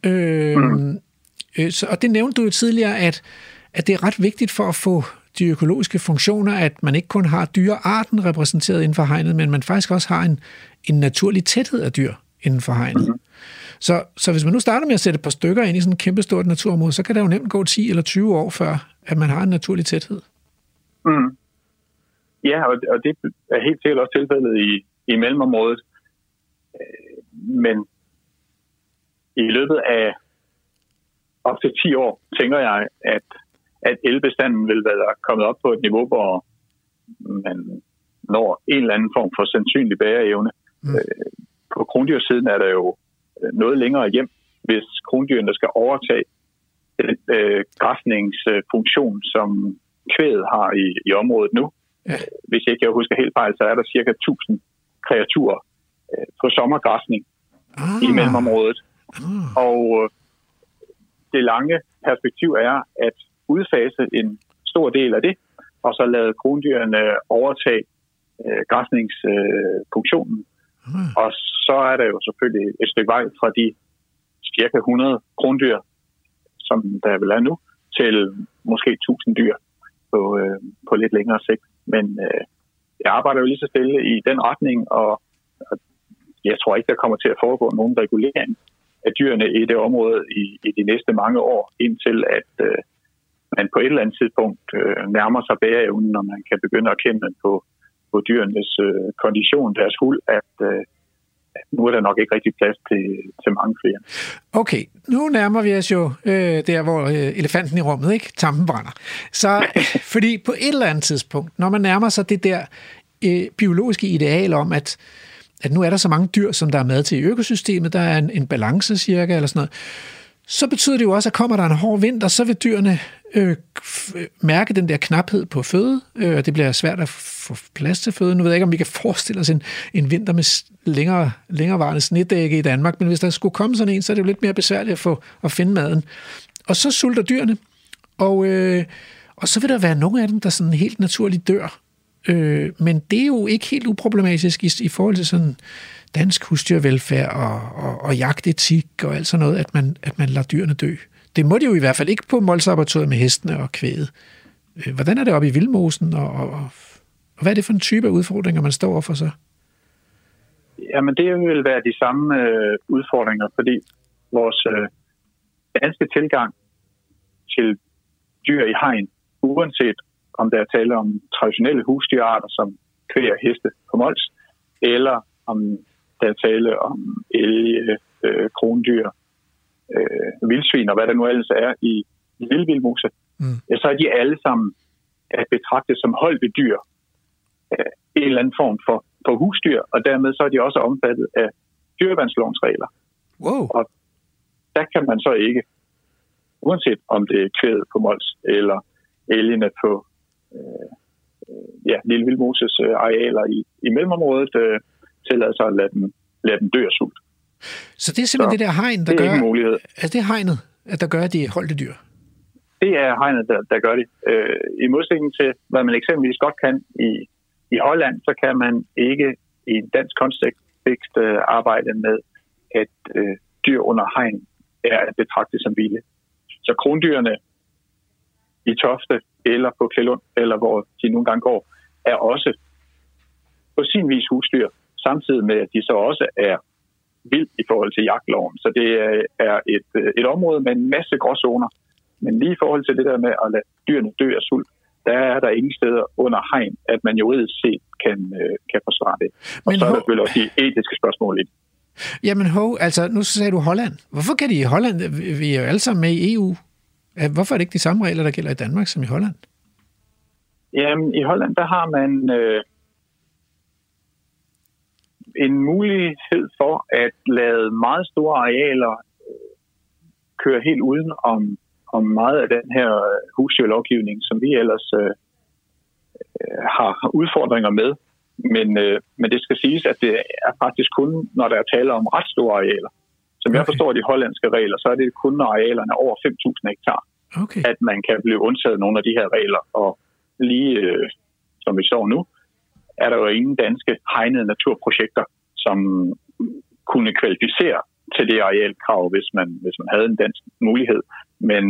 Speaker 1: Øh, mm. øh, så, og det nævnte du jo tidligere, at, at det er ret vigtigt for at få de økologiske funktioner, at man ikke kun har dyrearten repræsenteret inden for hegnet, men man faktisk også har en, en naturlig tæthed af dyr inden for hegnet. Mm. Så, så hvis man nu starter med at sætte et par stykker ind i sådan et kæmpestort naturområde, så kan det jo nemt gå 10 eller 20 år før, at man har en naturlig tæthed.
Speaker 2: Mm. Ja, og, og det er helt sikkert også tilfældet i, i mellemområdet. Øh, men i løbet af op til 10 år, tænker jeg, at, at elbestanden vil være kommet op på et niveau, hvor man når en eller anden form for sandsynlig bæreevne. Mm. Øh, på krondyrsiden er der jo noget længere hjem, hvis krondyrene skal overtage den øh, græsningsfunktion, som kvædet har i, i området nu. Ja. Hvis ikke jeg husker helt fejl, så er der cirka 1000 kreaturer øh, på sommergræsning ah. i mellemområdet. Ah. Og øh, det lange perspektiv er at udfase en stor del af det, og så lade krondyrene overtage øh, græsningsfunktionen. Øh, ah. Og så er der jo selvfølgelig et stykke vej fra de cirka 100 krondyr, som der vil er nu, til måske 1000 dyr på, øh, på lidt længere sigt. Men øh, jeg arbejder jo lige så stille i den retning, og, og jeg tror ikke, der kommer til at foregå nogen regulering af dyrene i det område i, i de næste mange år, indtil at øh, man på et eller andet tidspunkt øh, nærmer sig bæreevnen, når man kan begynde at kende på, på dyrenes øh, kondition, deres hul, at øh, nu er der nok ikke rigtig plads til, til mange flere.
Speaker 1: Okay, nu nærmer vi os jo øh, der, hvor øh, elefanten i rummet, ikke? Tampen brænder. Så, fordi på et eller andet tidspunkt, når man nærmer sig det der øh, biologiske ideal om, at at nu er der så mange dyr, som der er med til i økosystemet, der er en, en balance cirka, eller sådan noget, så betyder det jo også, at kommer der en hård vinter, så vil dyrene øh, øh mærke den der knaphed på føde, øh, og det bliver svært at få plads til føde. Nu ved jeg ikke, om vi kan forestille os en, en vinter med længere, længerevarende snedække i Danmark, men hvis der skulle komme sådan en, så er det jo lidt mere besværligt at, få, at finde maden. Og så sulter dyrene, og, øh, og så vil der være nogle af dem, der sådan helt naturligt dør. Øh, men det er jo ikke helt uproblematisk i, i forhold til sådan dansk husdyrvelfærd og, og, og jagtetik og alt sådan noget, at man, at man lader dyrene dø. Det må de jo i hvert fald ikke på målsaboratoriet med hestene og kvædet. Øh, hvordan er det oppe i Vildmosen, og, og, og hvad er det for en type af udfordringer, man står overfor så?
Speaker 2: Jamen, det vil være de samme øh, udfordringer, fordi vores øh, danske tilgang til dyr i hegn, uanset om der er tale om traditionelle husdyrarter som kvæg og heste på Mols, eller om der er tale om elge, øh, krondyr, øh, vildsvin og hvad der nu ellers er i, i Lillevildmose, mm. så er de alle sammen at betragte som dyr af en eller anden form for, for husdyr, og dermed så er de også omfattet af dyrevandslovens regler.
Speaker 1: Wow.
Speaker 2: Og der kan man så ikke, uanset om det er kvædet på Mols eller elgene på øh, ja, Lille Vildmoses øh, arealer i, i mellemområdet, øh, tillade sig at lade dem, lade dem dø af sult.
Speaker 1: Så det er simpelthen så, det der hegn, der
Speaker 2: det er
Speaker 1: gør...
Speaker 2: mulighed.
Speaker 1: Altså det er hegnet, at der gør, at de er holdte dyr?
Speaker 2: det er hegnet, der, der gør det. Øh, I modsætning til, hvad man eksempelvis godt kan i, i Holland, så kan man ikke i en dansk kontekst øh, arbejde med, at øh, dyr under hegn er at betragte som vilde. Så krondyrene i Tofte eller på Klælund, eller hvor de nogle gange går, er også på sin vis husdyr, samtidig med, at de så også er vildt i forhold til jagtloven. Så det er et, et område med en masse gråzoner. Men lige i forhold til det der med at lade dyrene dø af sult, der er der ingen steder under hegn, at man juridisk set kan, øh, kan forsvare det. Og Men så er der selvfølgelig også de etiske spørgsmål i det.
Speaker 1: Jamen hov, altså nu sagde du Holland. Hvorfor kan de i Holland, vi er jo alle sammen med i EU, hvorfor er det ikke de samme regler, der gælder i Danmark som i Holland?
Speaker 2: Jamen i Holland, der har man øh, en mulighed for at lade meget store arealer øh, køre helt uden om, om meget af den her husdyrlovgivning, som vi ellers øh, øh, har udfordringer med. Men, øh, men det skal siges, at det er faktisk kun, når der er tale om ret store arealer. Som okay. jeg forstår de hollandske regler, så er det kun, når arealerne er over 5.000 hektar, okay. at man kan blive undtaget nogle af de her regler. Og lige øh, som vi så nu, er der jo ingen danske hegnede naturprojekter, som kunne kvalificere til det arealkrav, hvis man, hvis man havde en dansk mulighed. Men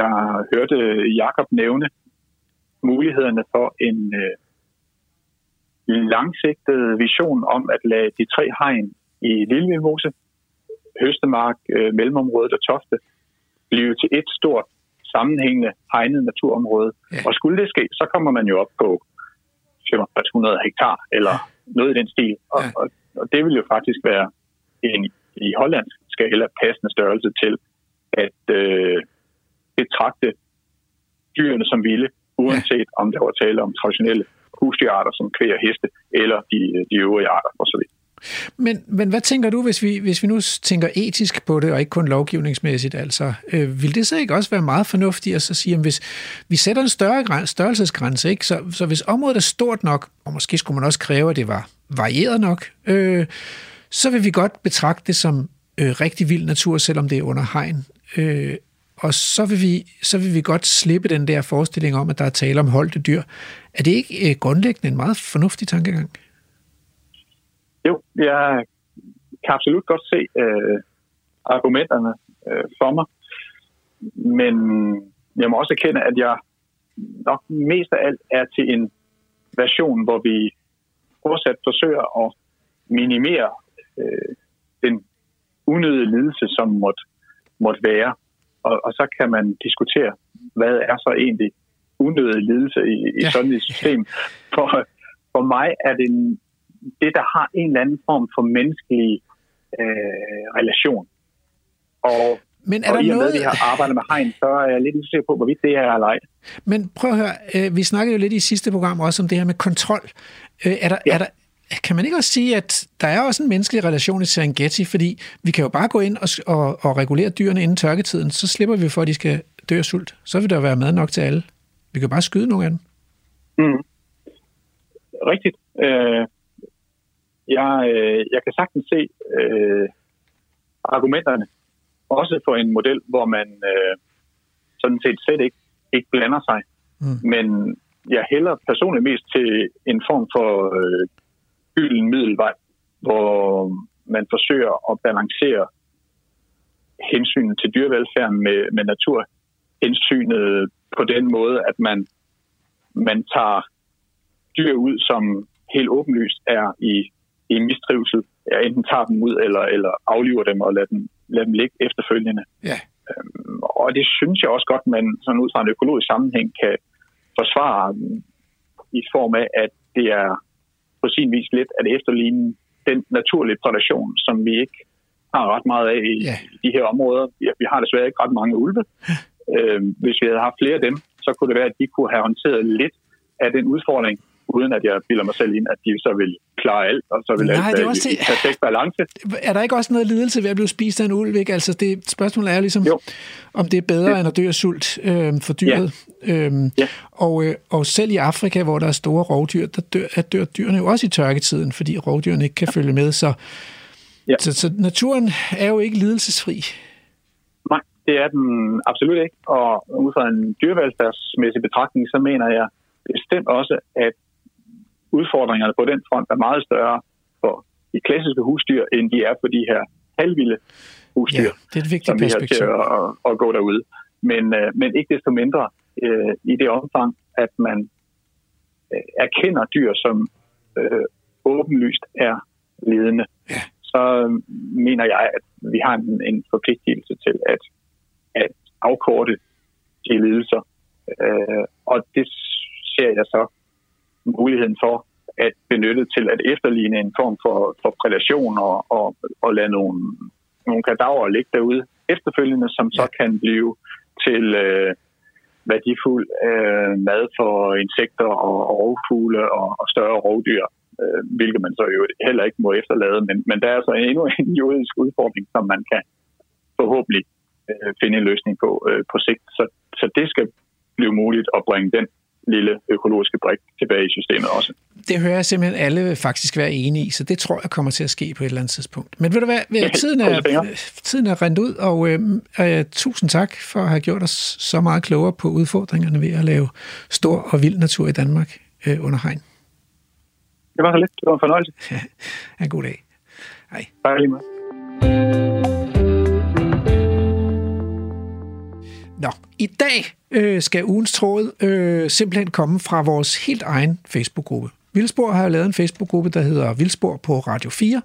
Speaker 2: jeg hørte Jakob nævne mulighederne for en øh, langsigtet vision om at lade de tre hegn i Lillevildmose, Høstemark, øh, Mellemområdet og Tofte blive til et stort sammenhængende hegnet naturområde. Ja. Og skulle det ske, så kommer man jo op på 500 hektar eller noget i den stil. Og, og, og det vil jo faktisk være en i hollandsk skala passende størrelse til at øh, betragte dyrene som vilde, uanset om der var tale om traditionelle husdyrarter som kvæg og heste, eller de, de øvrige arter osv.
Speaker 1: Men, men hvad tænker du, hvis vi, hvis vi nu tænker etisk på det, og ikke kun lovgivningsmæssigt? Altså, øh, vil det så ikke også være meget fornuftigt at så sige, at hvis vi sætter en større størrelsesgrænse, ikke? Så, så hvis området er stort nok, og måske skulle man også kræve, at det var varieret nok, øh, så vil vi godt betragte det som øh, rigtig vild natur, selvom det er under hegn. Øh, og så vil, vi, så vil vi godt slippe den der forestilling om, at der er tale om holdte dyr. Er det ikke øh, grundlæggende en meget fornuftig tankegang?
Speaker 2: Jo, jeg kan absolut godt se øh, argumenterne øh, for mig. Men jeg må også erkende, at jeg nok mest af alt er til en version, hvor vi fortsat forsøger at minimere øh, den unødige lidelse, som måtte, måtte være. Og, og så kan man diskutere, hvad er så egentlig unødig lidelse i, i ja. sådan et system. For, for mig er det en, det, der har en eller anden form for menneskelig øh, relation. Og men er og der i og med, noget... at vi har arbejdet med hegn, så er jeg lidt usikker på, hvorvidt det er eller ej.
Speaker 1: Men prøv at høre, øh, vi snakkede jo lidt i sidste program også om det her med kontrol. Øh, er der, ja. er der, kan man ikke også sige, at der er også en menneskelig relation i Serengeti, fordi vi kan jo bare gå ind og, og, og regulere dyrene inden tørketiden, så slipper vi for, at de skal dø af sult. Så vil der være mad nok til alle. Vi kan bare skyde nogle af dem.
Speaker 2: Mm. Rigtigt. Øh, jeg, øh, jeg kan sagtens se øh, argumenterne, også for en model, hvor man øh, sådan set slet ikke, ikke blander sig. Mm. Men jeg hælder personligt mest til en form for øh, gylden middelvej, hvor man forsøger at balancere hensynet til dyrevelfærden med, med naturhensynet på den måde, at man, man tager dyr ud, som helt åbenlyst er i, i mistrivsel. Ja, enten tager dem ud eller, eller afliver dem og lader dem, lader dem ligge efterfølgende.
Speaker 1: Ja.
Speaker 2: Øhm, og det synes jeg også godt, man sådan ud fra en økologisk sammenhæng kan forsvare i form af, at det er på sin vis lidt at efterligne den naturlige prædation, som vi ikke har ret meget af i ja. de her områder. Vi har desværre ikke ret mange ulve. Øh, hvis vi havde haft flere af dem, så kunne det være, at de kunne have håndteret lidt af den udfordring, uden at jeg bilder mig selv ind, at de så vil klare alt, og så vil Nej, alt det er også i, perfekt balance.
Speaker 1: Er der ikke også noget lidelse ved at blive spist af en ulv? Ikke? Altså det spørgsmål er ligesom, jo. om det er bedre det. end at dø af sult øh, for dyret. Ja. Øhm, ja. og, øh, og selv i Afrika, hvor der er store rovdyr, der dør, at dør dyrene jo også i tørketiden, fordi rovdyrene ikke kan følge med. Så, ja. så, så naturen er jo ikke lidelsesfri.
Speaker 2: Nej, det er den absolut ikke. Og ud fra en dyrevelfærdsmæssig betragtning, så mener jeg bestemt også, at udfordringerne på den front er meget større for de klassiske husdyr, end de er for de her halvvilde husdyr,
Speaker 1: ja, det er et vigtigt
Speaker 2: som vi har
Speaker 1: perspektiv.
Speaker 2: til at, at, at gå derude. Men, øh, men ikke desto mindre øh, i det omfang, at man øh, erkender dyr, som øh, åbenlyst er ledende,
Speaker 1: Ja.
Speaker 2: så mener jeg, at vi har en, en forpligtelse til at, at afkorte de lidelser. Øh, og det ser jeg så muligheden for at benytte til at efterligne en form for, for predation og, og, og lade nogle, nogle kadaver ligge derude efterfølgende, som så kan blive til øh, værdifuld øh, mad for insekter og, og rovfugle og, og større rovdyr, øh, hvilket man så jo heller ikke må efterlade. Men, men der er altså endnu en juridisk udfordring, som man kan forhåbentlig øh, finde en løsning på øh, på sigt. Så, så det skal blive muligt at bringe den lille økologiske brik tilbage i systemet også.
Speaker 1: Det hører jeg simpelthen alle faktisk være enige i, så det tror jeg kommer til at ske på et eller andet tidspunkt. Men ved du hvad,
Speaker 2: Ja,
Speaker 1: tiden er, tiden er rent ud, og øh, øh, tusind tak for at have gjort os så meget klogere på udfordringerne ved at lave stor og vild natur i Danmark øh, under hegn.
Speaker 2: Det var så lidt. Det var en fornøjelse.
Speaker 1: Ha' en god dag. Hej.
Speaker 2: Hej lige meget.
Speaker 1: Nå, i dag øh, skal ugens tråd øh, simpelthen komme fra vores helt egen Facebook-gruppe. Vildspor har jo lavet en Facebook-gruppe, der hedder Vildspor på Radio 4,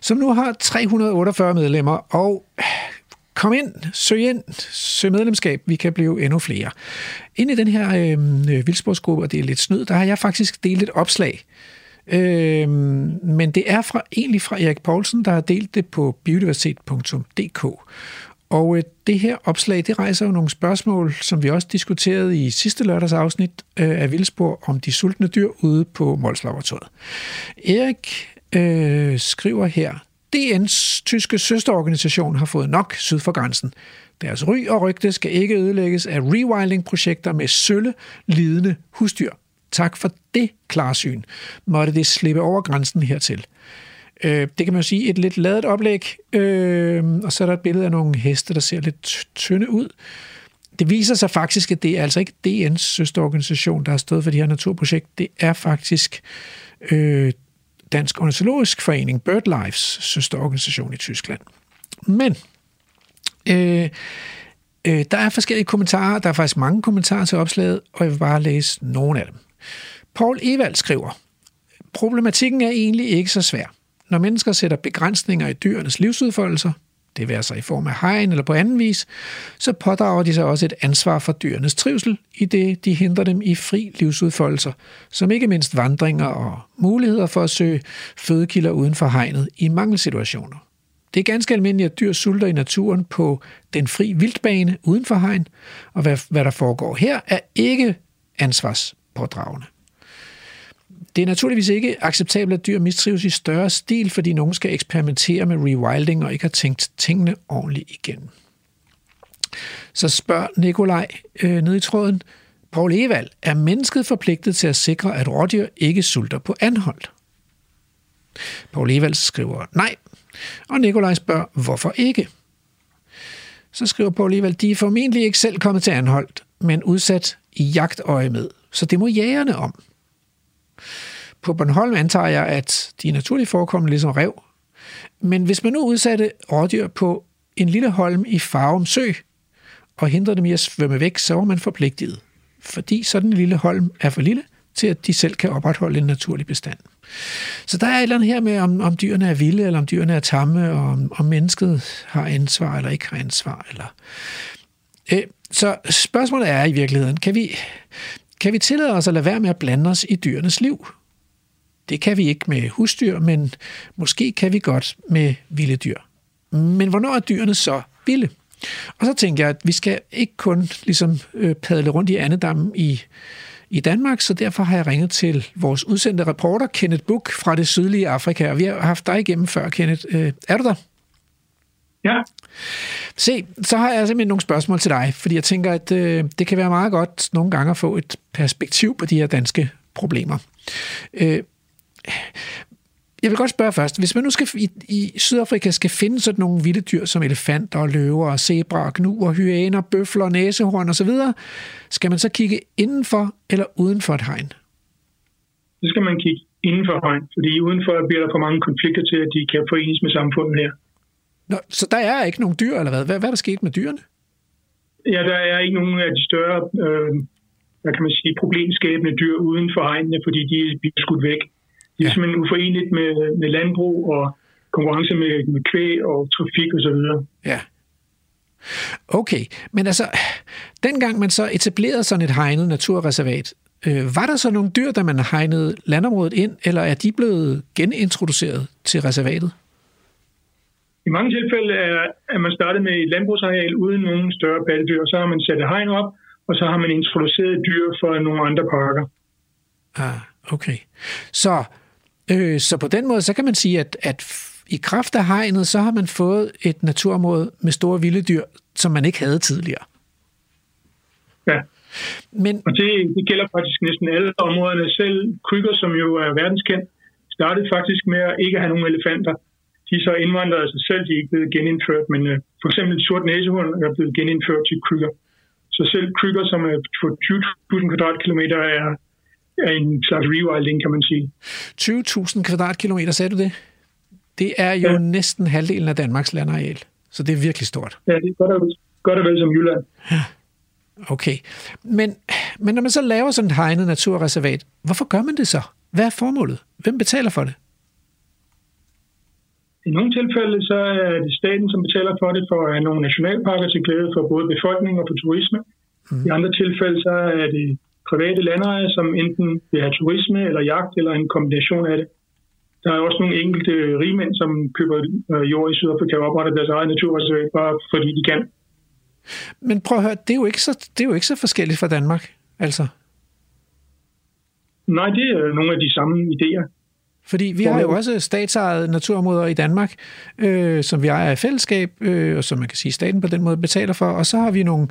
Speaker 1: som nu har 348 medlemmer, og øh, kom ind, søg ind, søg medlemskab, vi kan blive endnu flere. Ind i den her øh, øh, Vildsporsgruppe, og det er lidt snyd, der har jeg faktisk delt et opslag, Øh, men det er fra, egentlig fra Erik Poulsen, der har delt det på biodiversitet.dk. Og øh, det her opslag, det rejser jo nogle spørgsmål, som vi også diskuterede i sidste lørdags afsnit øh, af Vildspor om de sultne dyr ude på Mols Laboratoriet. Erik øh, skriver her, DN's tyske søsterorganisation har fået nok syd for grænsen. Deres ry og rygte skal ikke ødelægges af rewilding-projekter med sølle, lidende husdyr. Tak for det klarsyn. Måtte det slippe over grænsen hertil. Øh, det kan man sige et lidt ladet oplæg, øh, og så er der et billede af nogle heste, der ser lidt tynde ud. Det viser sig faktisk, at det er altså ikke DN's søsterorganisation, der har stået for det her naturprojekt. Det er faktisk øh, Dansk Ornitologisk Forening, BirdLifes søsterorganisation i Tyskland. Men øh, øh, der er forskellige kommentarer. Der er faktisk mange kommentarer til opslaget, og jeg vil bare læse nogle af dem. Paul Evald skriver, Problematikken er egentlig ikke så svær. Når mennesker sætter begrænsninger i dyrenes livsudfoldelser, det vil sig i form af hegn eller på anden vis, så pådrager de sig også et ansvar for dyrenes trivsel, i det de hindrer dem i fri livsudfoldelser, som ikke mindst vandringer og muligheder for at søge fødekilder uden for hegnet i mangelsituationer. Det er ganske almindeligt, at dyr sulter i naturen på den fri vildbane uden for hegn, og hvad, hvad der foregår her er ikke ansvarspådragende. Det er naturligvis ikke acceptabelt, at dyr mistrives i større stil, fordi nogen skal eksperimentere med rewilding og ikke har tænkt tingene ordentligt igen. Så spørger Nikolaj øh, ned i tråden, Paul Evald, er mennesket forpligtet til at sikre, at rådyr ikke sulter på anholdt? Paul Evald skriver nej, og Nikolaj spørger, hvorfor ikke? Så skriver Paul Evald, de er formentlig ikke selv kommet til anholdt, men udsat i jagtøje med, så det må jægerne om. På Bornholm antager jeg, at de er naturligt forekommende ligesom rev. Men hvis man nu udsatte rådyr på en lille holm i Farum Sø og hindrer dem i at svømme væk, så var man forpligtet. Fordi sådan en lille holm er for lille til, at de selv kan opretholde en naturlig bestand. Så der er et eller andet her med, om, om dyrene er vilde, eller om dyrene er tamme, og om, om mennesket har ansvar eller ikke har ansvar. Eller... Øh, så spørgsmålet er i virkeligheden, kan vi, kan vi tillade os at lade være med at blande os i dyrenes liv? Det kan vi ikke med husdyr, men måske kan vi godt med vilde dyr. Men hvornår er dyrene så vilde? Og så tænker jeg, at vi skal ikke kun ligesom øh, padle rundt i andedammen i, i Danmark, så derfor har jeg ringet til vores udsendte reporter, Kenneth Buk fra det sydlige Afrika. Og vi har haft dig igennem før, Kenneth. Øh, er du der?
Speaker 2: Ja.
Speaker 1: Se, så har jeg simpelthen nogle spørgsmål til dig, fordi jeg tænker, at øh, det kan være meget godt nogle gange at få et perspektiv på de her danske problemer. Øh, jeg vil godt spørge først. Hvis man nu skal i, i Sydafrika skal finde sådan nogle vilde dyr som elefanter, og løver, og zebraer, gnuer, hyæner, bøfler, næsehorn osv., skal man så kigge indenfor eller uden for et hegn?
Speaker 6: Så skal man kigge inden for hegn, fordi udenfor bliver der for mange konflikter til, at de kan forenes med samfundet her.
Speaker 1: Nå, så der er ikke nogen dyr, eller hvad? Hvad, hvad er der sket med dyrene?
Speaker 6: Ja, der er ikke nogen af de større, øh, hvad kan man sige, problemskabende dyr uden for hegnene, fordi de bliver skudt væk. Det er ja. simpelthen uforeneligt med, med landbrug og konkurrence med, med kvæg og trafik osv.
Speaker 1: Ja. Okay, men altså, dengang man så etablerede sådan et hegnet naturreservat, øh, var der så nogle dyr, da man hegnede landområdet ind, eller er de blevet genintroduceret til reservatet?
Speaker 6: I mange tilfælde er, at man startet med et landbrugsareal uden nogen større pattedyr, og så har man sat et hegn op, og så har man introduceret dyr for nogle andre parker.
Speaker 1: Ah, okay. Så, øh, så på den måde, så kan man sige, at, at i kraft af hegnet, så har man fået et naturområde med store vilde dyr, som man ikke havde tidligere.
Speaker 6: Ja. Men, og det, det gælder faktisk næsten alle områderne. Selv krykker, som jo er verdenskendt, startede faktisk med at ikke have nogen elefanter. De er så indvandret af sig selv, de er ikke blevet genindført, men uh, for eksempel sort næsehorn er blevet genindført til krykker. Så selv krykker, som er på 20.000 kvadratkilometer, er, er en slags rewilding, kan man sige.
Speaker 1: 20.000 kvadratkilometer, sagde du det? Det er jo ja. næsten halvdelen af Danmarks landareal, så det er virkelig stort.
Speaker 6: Ja, det er godt og, godt og vel som Jylland. Ja.
Speaker 1: Okay. Men, men når man så laver sådan et hegnet naturreservat, hvorfor gør man det så? Hvad er formålet? Hvem betaler for det?
Speaker 6: I nogle tilfælde så er det staten, som betaler for det, for at have nogle nationalparker til glæde for både befolkning og for turisme. Mm. I andre tilfælde så er det private landejere, som enten vil have turisme eller jagt, eller en kombination af det. Der er også nogle enkelte rigmænd, som køber øh, jord i Sydafrika og opretter deres eget naturreservat, bare fordi de kan.
Speaker 1: Men prøv at høre, det er jo ikke så, det er jo ikke så forskelligt fra Danmark, altså.
Speaker 6: Nej, det er nogle af de samme idéer.
Speaker 1: Fordi vi har jo også statsejede naturområder i Danmark, øh, som vi ejer i fællesskab, øh, og som man kan sige, staten på den måde betaler for. Og så har vi nogle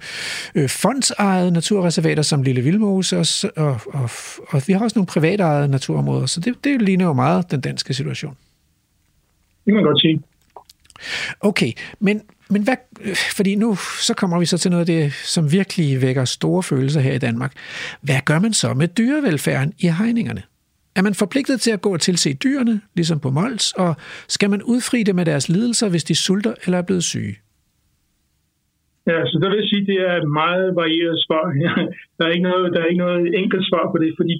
Speaker 1: øh, fondsejede naturreservater, som Lille Vildmose, og, og, og, og vi har også nogle privatejede naturområder. Så det, det ligner jo meget den danske situation.
Speaker 6: Det kan man godt sige.
Speaker 1: Okay, men, men hvad, fordi nu så kommer vi så til noget af det, som virkelig vækker store følelser her i Danmark. Hvad gør man så med dyrevelfærden i hegningerne? Er man forpligtet til at gå og tilse dyrene, ligesom på Mols, og skal man udfri dem med deres lidelser, hvis de sulter eller er blevet syge?
Speaker 6: Ja, så der vil jeg sige, at det er et meget varieret svar. der, er ikke noget, der er ikke noget enkelt svar på det, fordi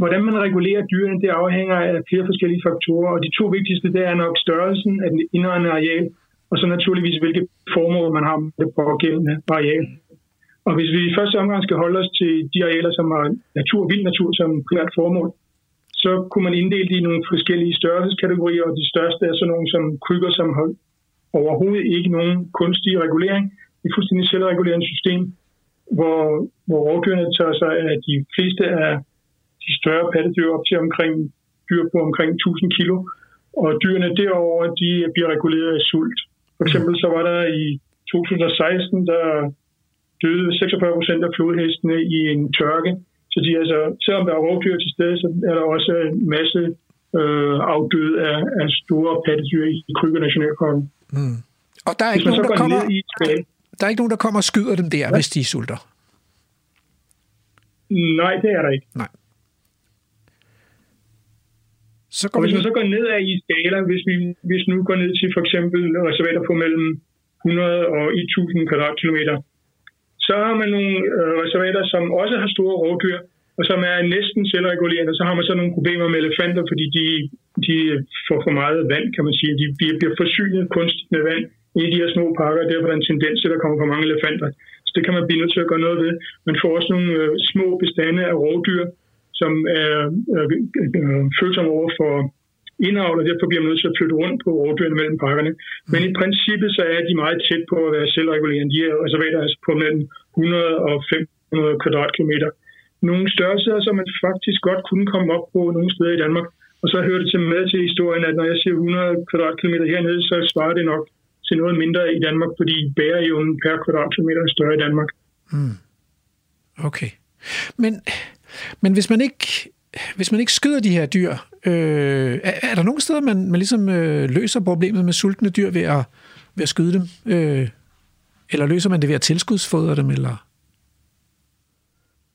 Speaker 6: hvordan man regulerer dyrene, det afhænger af flere forskellige faktorer, og de to vigtigste, det er nok størrelsen af den indre areal, og så naturligvis, hvilke formål man har med det pågældende areal. Og hvis vi i første omgang skal holde os til de arealer, som har natur, vild natur som primært formål, så kunne man inddele det i nogle forskellige størrelseskategorier, og de største er sådan nogle som krykker, som har overhovedet ikke nogen kunstig regulering. Det er fuldstændig selvregulerende system, hvor, hvor rovdyrene tager sig af de fleste af de større pattedyr op til omkring dyr på omkring 1000 kilo. Og dyrene derover de bliver reguleret af sult. For eksempel så var der i 2016, der døde 46 procent af flodhestene i en tørke så de, altså, selvom der er rovdyr til stede, så er der også en masse øh, afdøde af, af store pattedyr i Krybbe Nationalparken.
Speaker 1: Mm. Og der er, ikke nogen, der, kommer, i der er ikke nogen, der kommer og skyder dem der, ja. hvis de sulter?
Speaker 6: Nej, det er der ikke.
Speaker 1: Nej.
Speaker 6: Så går og hvis man så går ned af i skala, hvis vi hvis nu går ned til for eksempel reservater på mellem 100 og 1000 kvadratkilometer, så har man nogle øh, reservater, som også har store rovdyr, og som er næsten selvregulerende. Så har man så nogle problemer med elefanter, fordi de, de får for meget vand, kan man sige. De bliver, bliver forsynet kunstigt med vand i de her små pakker, og derfor er der en tendens til, at der kommer for mange elefanter. Så det kan man blive nødt til at gøre noget ved. Man får også nogle øh, små bestande af rovdyr, som er øh, øh, øh følsomme over for indavl, og derfor bliver man nødt til at flytte rundt på rovdyrene mellem pakkerne. Men i princippet så er de meget tæt på at være selvregulerende. De er reservater altså på mellem 100 og 500 kvadratkilometer. Nogle størrelser, som man faktisk godt kunne komme op på nogle steder i Danmark. Og så hører det til med til historien, at når jeg siger 100 kvadratkilometer hernede, så svarer det nok til noget mindre i Danmark, fordi bæreevnen per kvadratkilometer er større i Danmark.
Speaker 1: Mm. Okay. Men, men hvis man ikke hvis man ikke skyder de her dyr, øh, er, er der nogle steder, man, man ligesom øh, løser problemet med sultne dyr ved at, ved at skyde dem? Øh, eller løser man det ved at tilskudsfodre dem? Eller?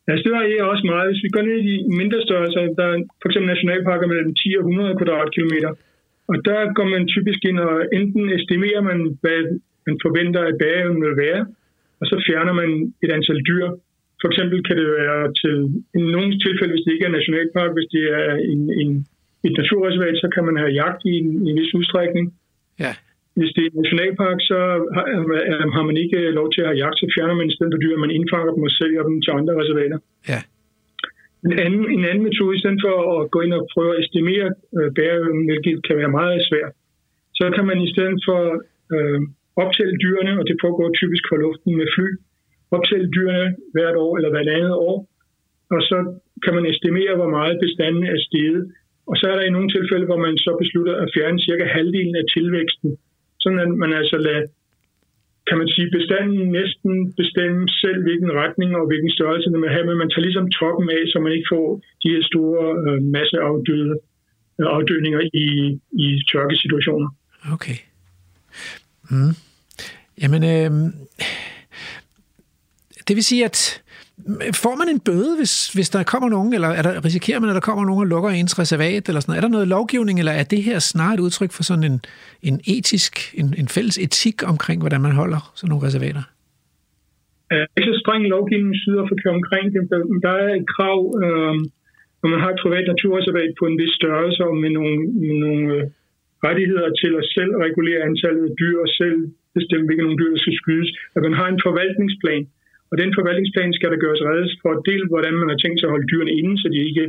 Speaker 6: Altså, det varierer også meget. Hvis vi går ned i de mindre størrelser, der er for eksempel nationalparker mellem 10 og 100 kvadratkilometer, og der går man typisk ind og enten estimerer man, hvad man forventer, at bæreevnen vil være, og så fjerner man et antal dyr. For eksempel kan det være til i nogle tilfælde, hvis det ikke er nationalpark, hvis det er en, en, et naturreservat, så kan man have jagt i en, i en vis udstrækning.
Speaker 1: Ja.
Speaker 6: Hvis det er en nationalpark, så har, har man ikke lov til at have jagt, så fjerner man i stedet for dyr, man indfanger dem og sælger dem til andre reservater.
Speaker 1: Ja.
Speaker 6: En anden, en anden metode, i stedet for at gå ind og prøve at estimere øh, bæreevnen, hvilket kan være meget svært, så kan man i stedet for øh, optælle dyrene, og det foregår typisk for luften med fly, optælle dyrene hvert år eller hvert andet år, og så kan man estimere, hvor meget bestanden er steget. Og så er der i nogle tilfælde, hvor man så beslutter at fjerne cirka halvdelen af tilvæksten, sådan at man altså lader kan man sige, bestanden næsten bestemme selv, hvilken retning og hvilken størrelse den vil have, men man tager ligesom toppen af, så man ikke får de her store øh, masseafdøde øh, afdødninger i, i tørkesituationer.
Speaker 1: Okay. Mm. Jamen, øh, det vil sige, at øh, får man en bøde, hvis, hvis der kommer nogen, eller er der, risikerer man, at der kommer nogen og lukker ens reservat, eller sådan noget? Er der noget lovgivning, eller er det her snart et udtryk for sådan en, en etisk, en, en fælles etik omkring, hvordan man holder sådan nogle reservater?
Speaker 6: Øh, er ikke så streng lovgivning Sydafrika omkring det. Der er et krav, øh, når man har et privat naturreservat på en vis størrelse og med nogle, med nogle øh, rettigheder til at selv regulere antallet af dyr og selv bestemme, hvilke nogle dyr, der skal skydes, at man har en forvaltningsplan. Og den forvaltningsplan skal der gøres reddes for del, hvordan man har tænkt sig at holde dyrene inde, så de ikke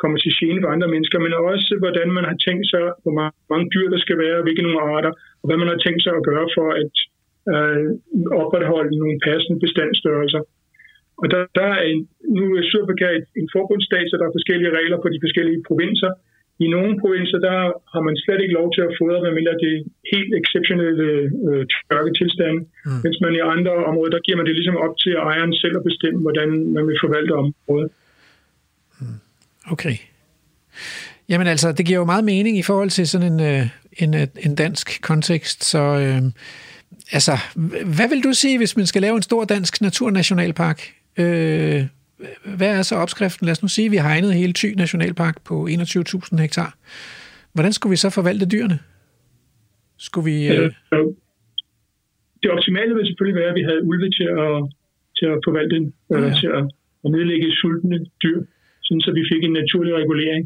Speaker 6: kommer til gene for andre mennesker, men også hvordan man har tænkt sig, hvor mange dyr der skal være, hvilke nogle arter, og hvad man har tænkt sig at gøre for at øh, opretholde nogle passende bestandsstørrelser. Og der, der er en, nu er Sydafrika en forbundsstat, så der er forskellige regler på de forskellige provinser, i nogle provinser, der har man slet ikke lov til at fodre, medmindre det er helt exceptionelle øh, tørketilstande. Mm. Mens man i andre områder, der giver man det ligesom op til ejeren selv at bestemme, hvordan man vil forvalte området.
Speaker 1: Mm. Okay. Jamen altså, det giver jo meget mening i forhold til sådan en, øh, en, øh, en dansk kontekst, så øh, altså, hvad vil du sige, hvis man skal lave en stor dansk naturnationalpark? Øh, hvad er så opskriften? Lad os nu sige, at vi har hegnet hele Thy Nationalpark på 21.000 hektar. Hvordan skulle vi så forvalte dyrene? Skulle vi... Øh...
Speaker 6: Det optimale vil selvfølgelig være, at vi havde ulve til at, til at forvalte den, ja. eller til at, at nedlægge sultne dyr, sådan så vi fik en naturlig regulering.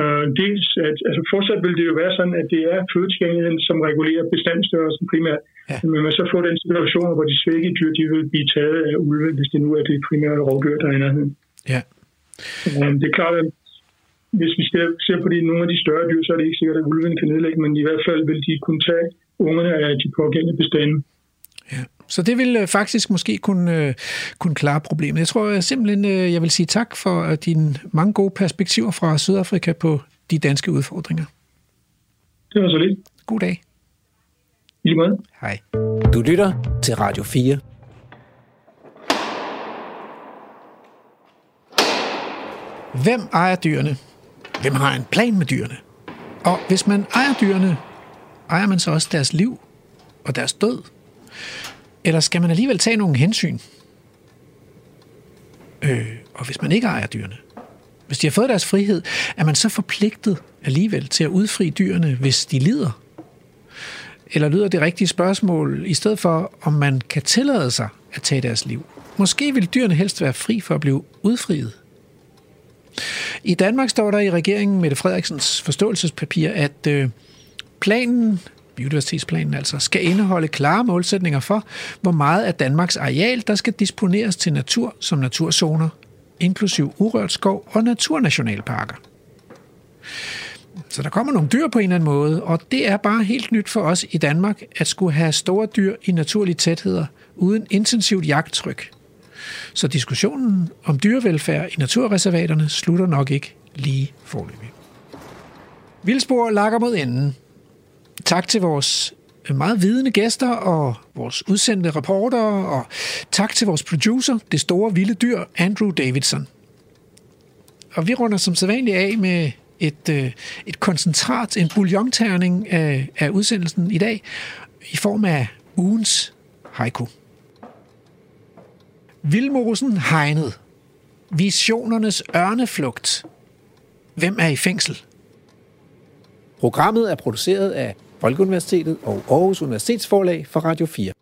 Speaker 6: Uh, dels, at, altså fortsat vil det jo være sådan, at det er fødetilgængeligheden, som regulerer bestandstørrelsen primært. Ja. Men man så få den situation, hvor de svække dyr, de vil blive taget af ulve, hvis det nu er det primære rovdyr, der er i nærheden.
Speaker 1: Ja.
Speaker 6: Um, det er klart, at hvis vi ser, ser på de, nogle af de større dyr, så er det ikke sikkert, at ulven kan nedlægge, men i hvert fald vil de kunne tage ungerne af de pågældende bestande.
Speaker 1: Så det vil øh, faktisk måske kunne, øh, kunne klare problemet. Jeg tror simpelthen, øh, jeg vil sige tak for dine mange gode perspektiver fra Sydafrika på de danske udfordringer.
Speaker 6: Det var så lidt.
Speaker 1: God dag.
Speaker 6: I måde.
Speaker 1: Hej. Du lytter til Radio 4. Hvem ejer dyrene? Hvem har en plan med dyrene? Og hvis man ejer dyrene, ejer man så også deres liv og deres død? Eller skal man alligevel tage nogle hensyn? Øh, og hvis man ikke ejer dyrene, hvis de har fået deres frihed, er man så forpligtet alligevel til at udfri dyrene, hvis de lider? Eller lyder det rigtige spørgsmål, i stedet for, om man kan tillade sig at tage deres liv? Måske vil dyrene helst være fri for at blive udfriet. I Danmark står der i regeringen Mette Frederiksens forståelsespapir, at øh, planen biodiversitetsplanen altså, skal indeholde klare målsætninger for, hvor meget af Danmarks areal, der skal disponeres til natur som naturzoner, inklusiv urørt skov og naturnationalparker. Så der kommer nogle dyr på en eller anden måde, og det er bare helt nyt for os i Danmark at skulle have store dyr i naturlige tætheder uden intensivt jagttryk. Så diskussionen om dyrevelfærd i naturreservaterne slutter nok ikke lige forløbig. Vildspor lakker mod enden. Tak til vores meget vidende gæster og vores udsendte reporter, og tak til vores producer, det store vilde dyr, Andrew Davidson. og vi runder som sædvanligt af med et, øh, et koncentrat, en bouillonterning af, af udsendelsen i dag, i form af ugens haiku. Vildmosen hegnet. Visionernes ørneflugt. Hvem er i fængsel? Programmet er produceret af Folkeuniversitetet og Aarhus Universitetsforlag for Radio 4.